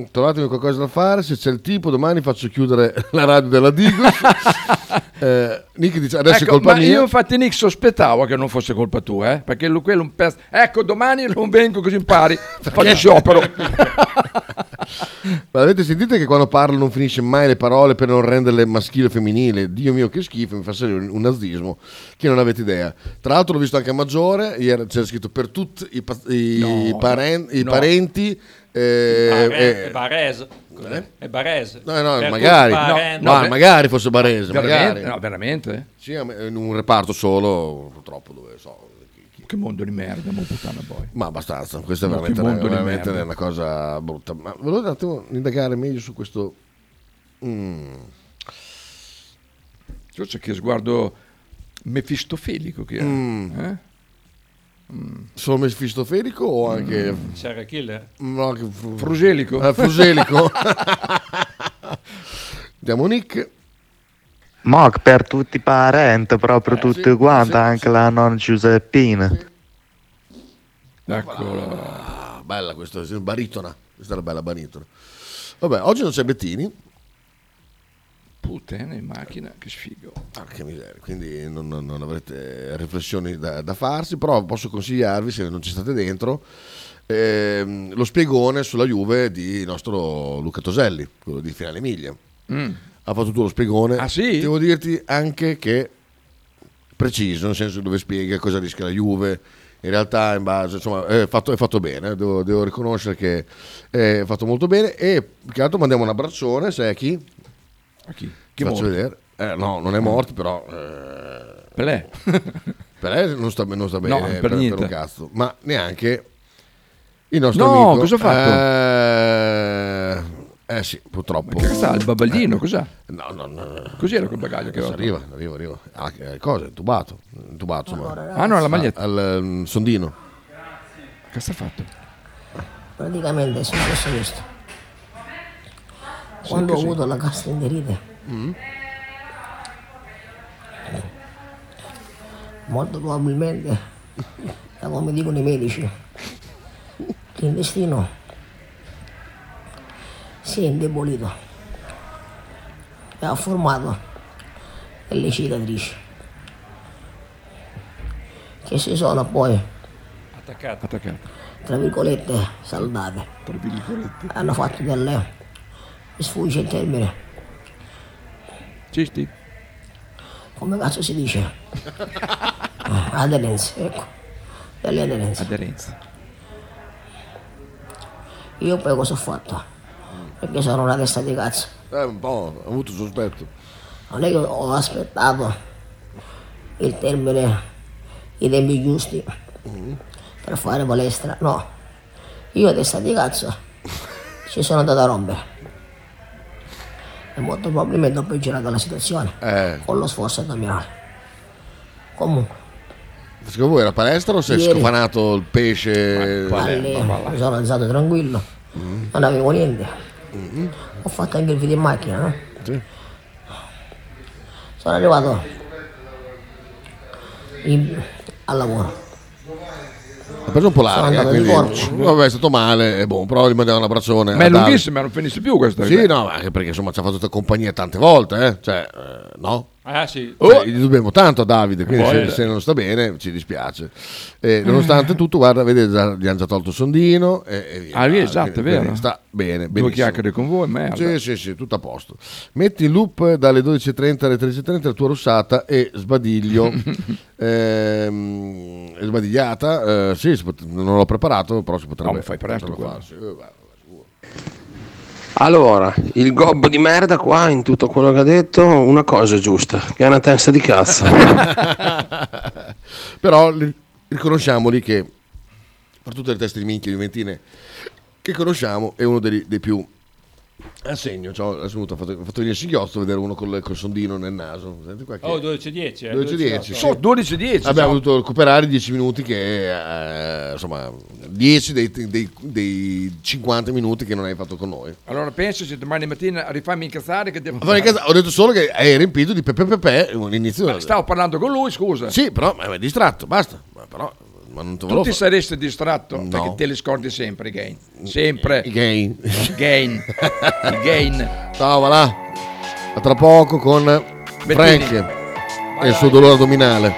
trovatemi qualcosa da fare. Se c'è il tipo, domani faccio chiudere la radio della Digos. eh, Nick dice adesso Ecco, è colpa ma mia. io infatti Nick sospettavo che non fosse colpa tua, eh, perché lui, quello è un pezzo. Ecco, domani non vengo così impari, faccio sciopero. Ma avete sentito che quando parla non finisce mai le parole per non renderle maschile o femminile? Dio mio, che schifo, mi fa salire un nazismo che non avete idea. Tra l'altro l'ho visto anche a Maggiore, ieri c'era scritto per tutti i, pa- i No, paren- i no. parenti. Eh, Bare- eh, è Barese. È Barese. No, no, Per magari, no, ma magari fosse Barese, Veramente? magari. No, veramente? Sì, in un reparto solo, purtroppo, dove so. Che mondo di merda, mo puttana poi. Ma abbastanza, questa è Ma che veramente, mondo di veramente merda. una cosa brutta. Ma volevo un attimo indagare meglio su questo. Mm. Cioè, c'è che sguardo mefistofelico che ha. Mm. eh? Solo mefistofelico o anche. Serial killer? No, anche fru- Fruselico? Eh, fruselico. Andiamo Nick. Moc per tutti i parenti, proprio tutti quanti, anche la nonna Giuseppina. Eccola. Ah, bella questa, sì, baritona. Questa era bella baritona. Vabbè, oggi non c'è Bettini. Puttana in macchina, che sfigo. Ah, che miseria, quindi non, non- non avrete riflessioni da, da farsi, però posso consigliarvi, se non ci state dentro, ehm, lo spiegone sulla Juve di nostro Luca Toselli, quello di Finale Emilia. Mm. Ha fatto tutto lo spiegone. Ah, sì? Devo dirti anche che preciso, nel senso dove spiega cosa rischia la Juve. In realtà, in base, insomma, è fatto, è fatto bene, devo, devo riconoscere che è fatto molto bene. E più che altro mandiamo un abbraccione, sai a chi? A chi? Ti faccio morto? vedere. Eh, no, non è morto, però. Eh, Pelé. Pelé non sta, non sta No, bene per niente. un cazzo, ma neanche il nostro No, amico. cosa ha fatto? Eh, Eh sì, purtroppo. Che sta, il babaldino, Eh. cos'ha? No, no, no. no. Cos'era quel bagaglio che aveva? arriva, arriva, arriva. Ah, che cosa? Intubato. Intubato, insomma. Ah, no, la maglietta. Al ehm, sondino. Che sta fatto? Praticamente è successo questo. Quando ho avuto la gastroenterite, Mm. molto probabilmente, come dicono i medici, l'intestino si è indebolito e ha formato delle cicatrici che si sono poi, Attaccato. Attaccato. tra virgolette, saldate. Tra virgolette. Hanno fatto delle, sfugge il termine, Cisti? come cazzo si dice? Ah, aderenze, ecco, delle aderenze. Aderenze. Io poi cosa ho fatto? Perché sono una testa di cazzo. Eh, un po', ho avuto sospetto. Non è che ho aspettato il termine, i tempi giusti per fare palestra, no. Io a testa di cazzo ci sono andato a rompere. E molto probabilmente ho peggiorato la situazione Eh, con lo sforzo addominale. Comunque, secondo voi era palestra o si è Ieri. scofanato il pesce? alle- mi sono alzato tranquillo, non avevo niente. Ho fatto anche il video in macchina, no? Sì. Sono arrivato in- al lavoro. Ha preso un po' larga, di quindi vabbè, è stato male, è buono, però gli mandiamo un abbraccione. Ma è lunghissima, non finisce più questa. Sì, no, ma anche perché insomma ci ha fatto tutta compagnia tante volte, eh? Cioè, eh, no? Ah sì. Cioè, gli dobbiamo tanto a Davide, quindi se, se non sta bene ci dispiace. Eh, nonostante tutto, guarda, vedete, già- gli hanno già tolto il sondino. E, e via. Ah, lì, esatto, è vero. Sta bene, Due benissimo. chiacchiere con voi, merda. Sì, sì, sì, tutto a posto. Metti in loop dalle 12.30 alle 13.30 la tua rossata e sbadiglio. è sbadigliata. eh, sì, pot- non l'ho preparato, però si potrebbe No, fai presto, farsi. Eh. Allora, il gobbo di merda qua in tutto quello che ha detto, una cosa è giusta, che è una testa di cazzo. Però li- riconosciamoli che per tutte le teste di minchia di Ventine che conosciamo è uno dei, dei più a segno, cioè, mi ha fatto, ho fatto venire il singhiozzo vedere uno col, col sondino nel naso. Senti qua che- Oh, 12-10. eh, 12-10. sì. 12-10. Abbiamo dovuto recuperare 10 minuti che eh, insomma 10 dei, dei- dei 50 minuti che non hai fatto con noi. Allora penso se domani mattina rifammi incazzare che devo Ma in casa- ho detto solo che hai riempito di pepe pepe all'inizio. Stavo parlando con lui, scusa. Sì, però ma è distratto, basta. Ma però ma non te Tu ti fa- saresti distratto No. perché te li scordi sempre i gain. Sempre. I gain. I gain. I gain. Ciao, va là. A tra poco con Frank e il suo dolore addominale.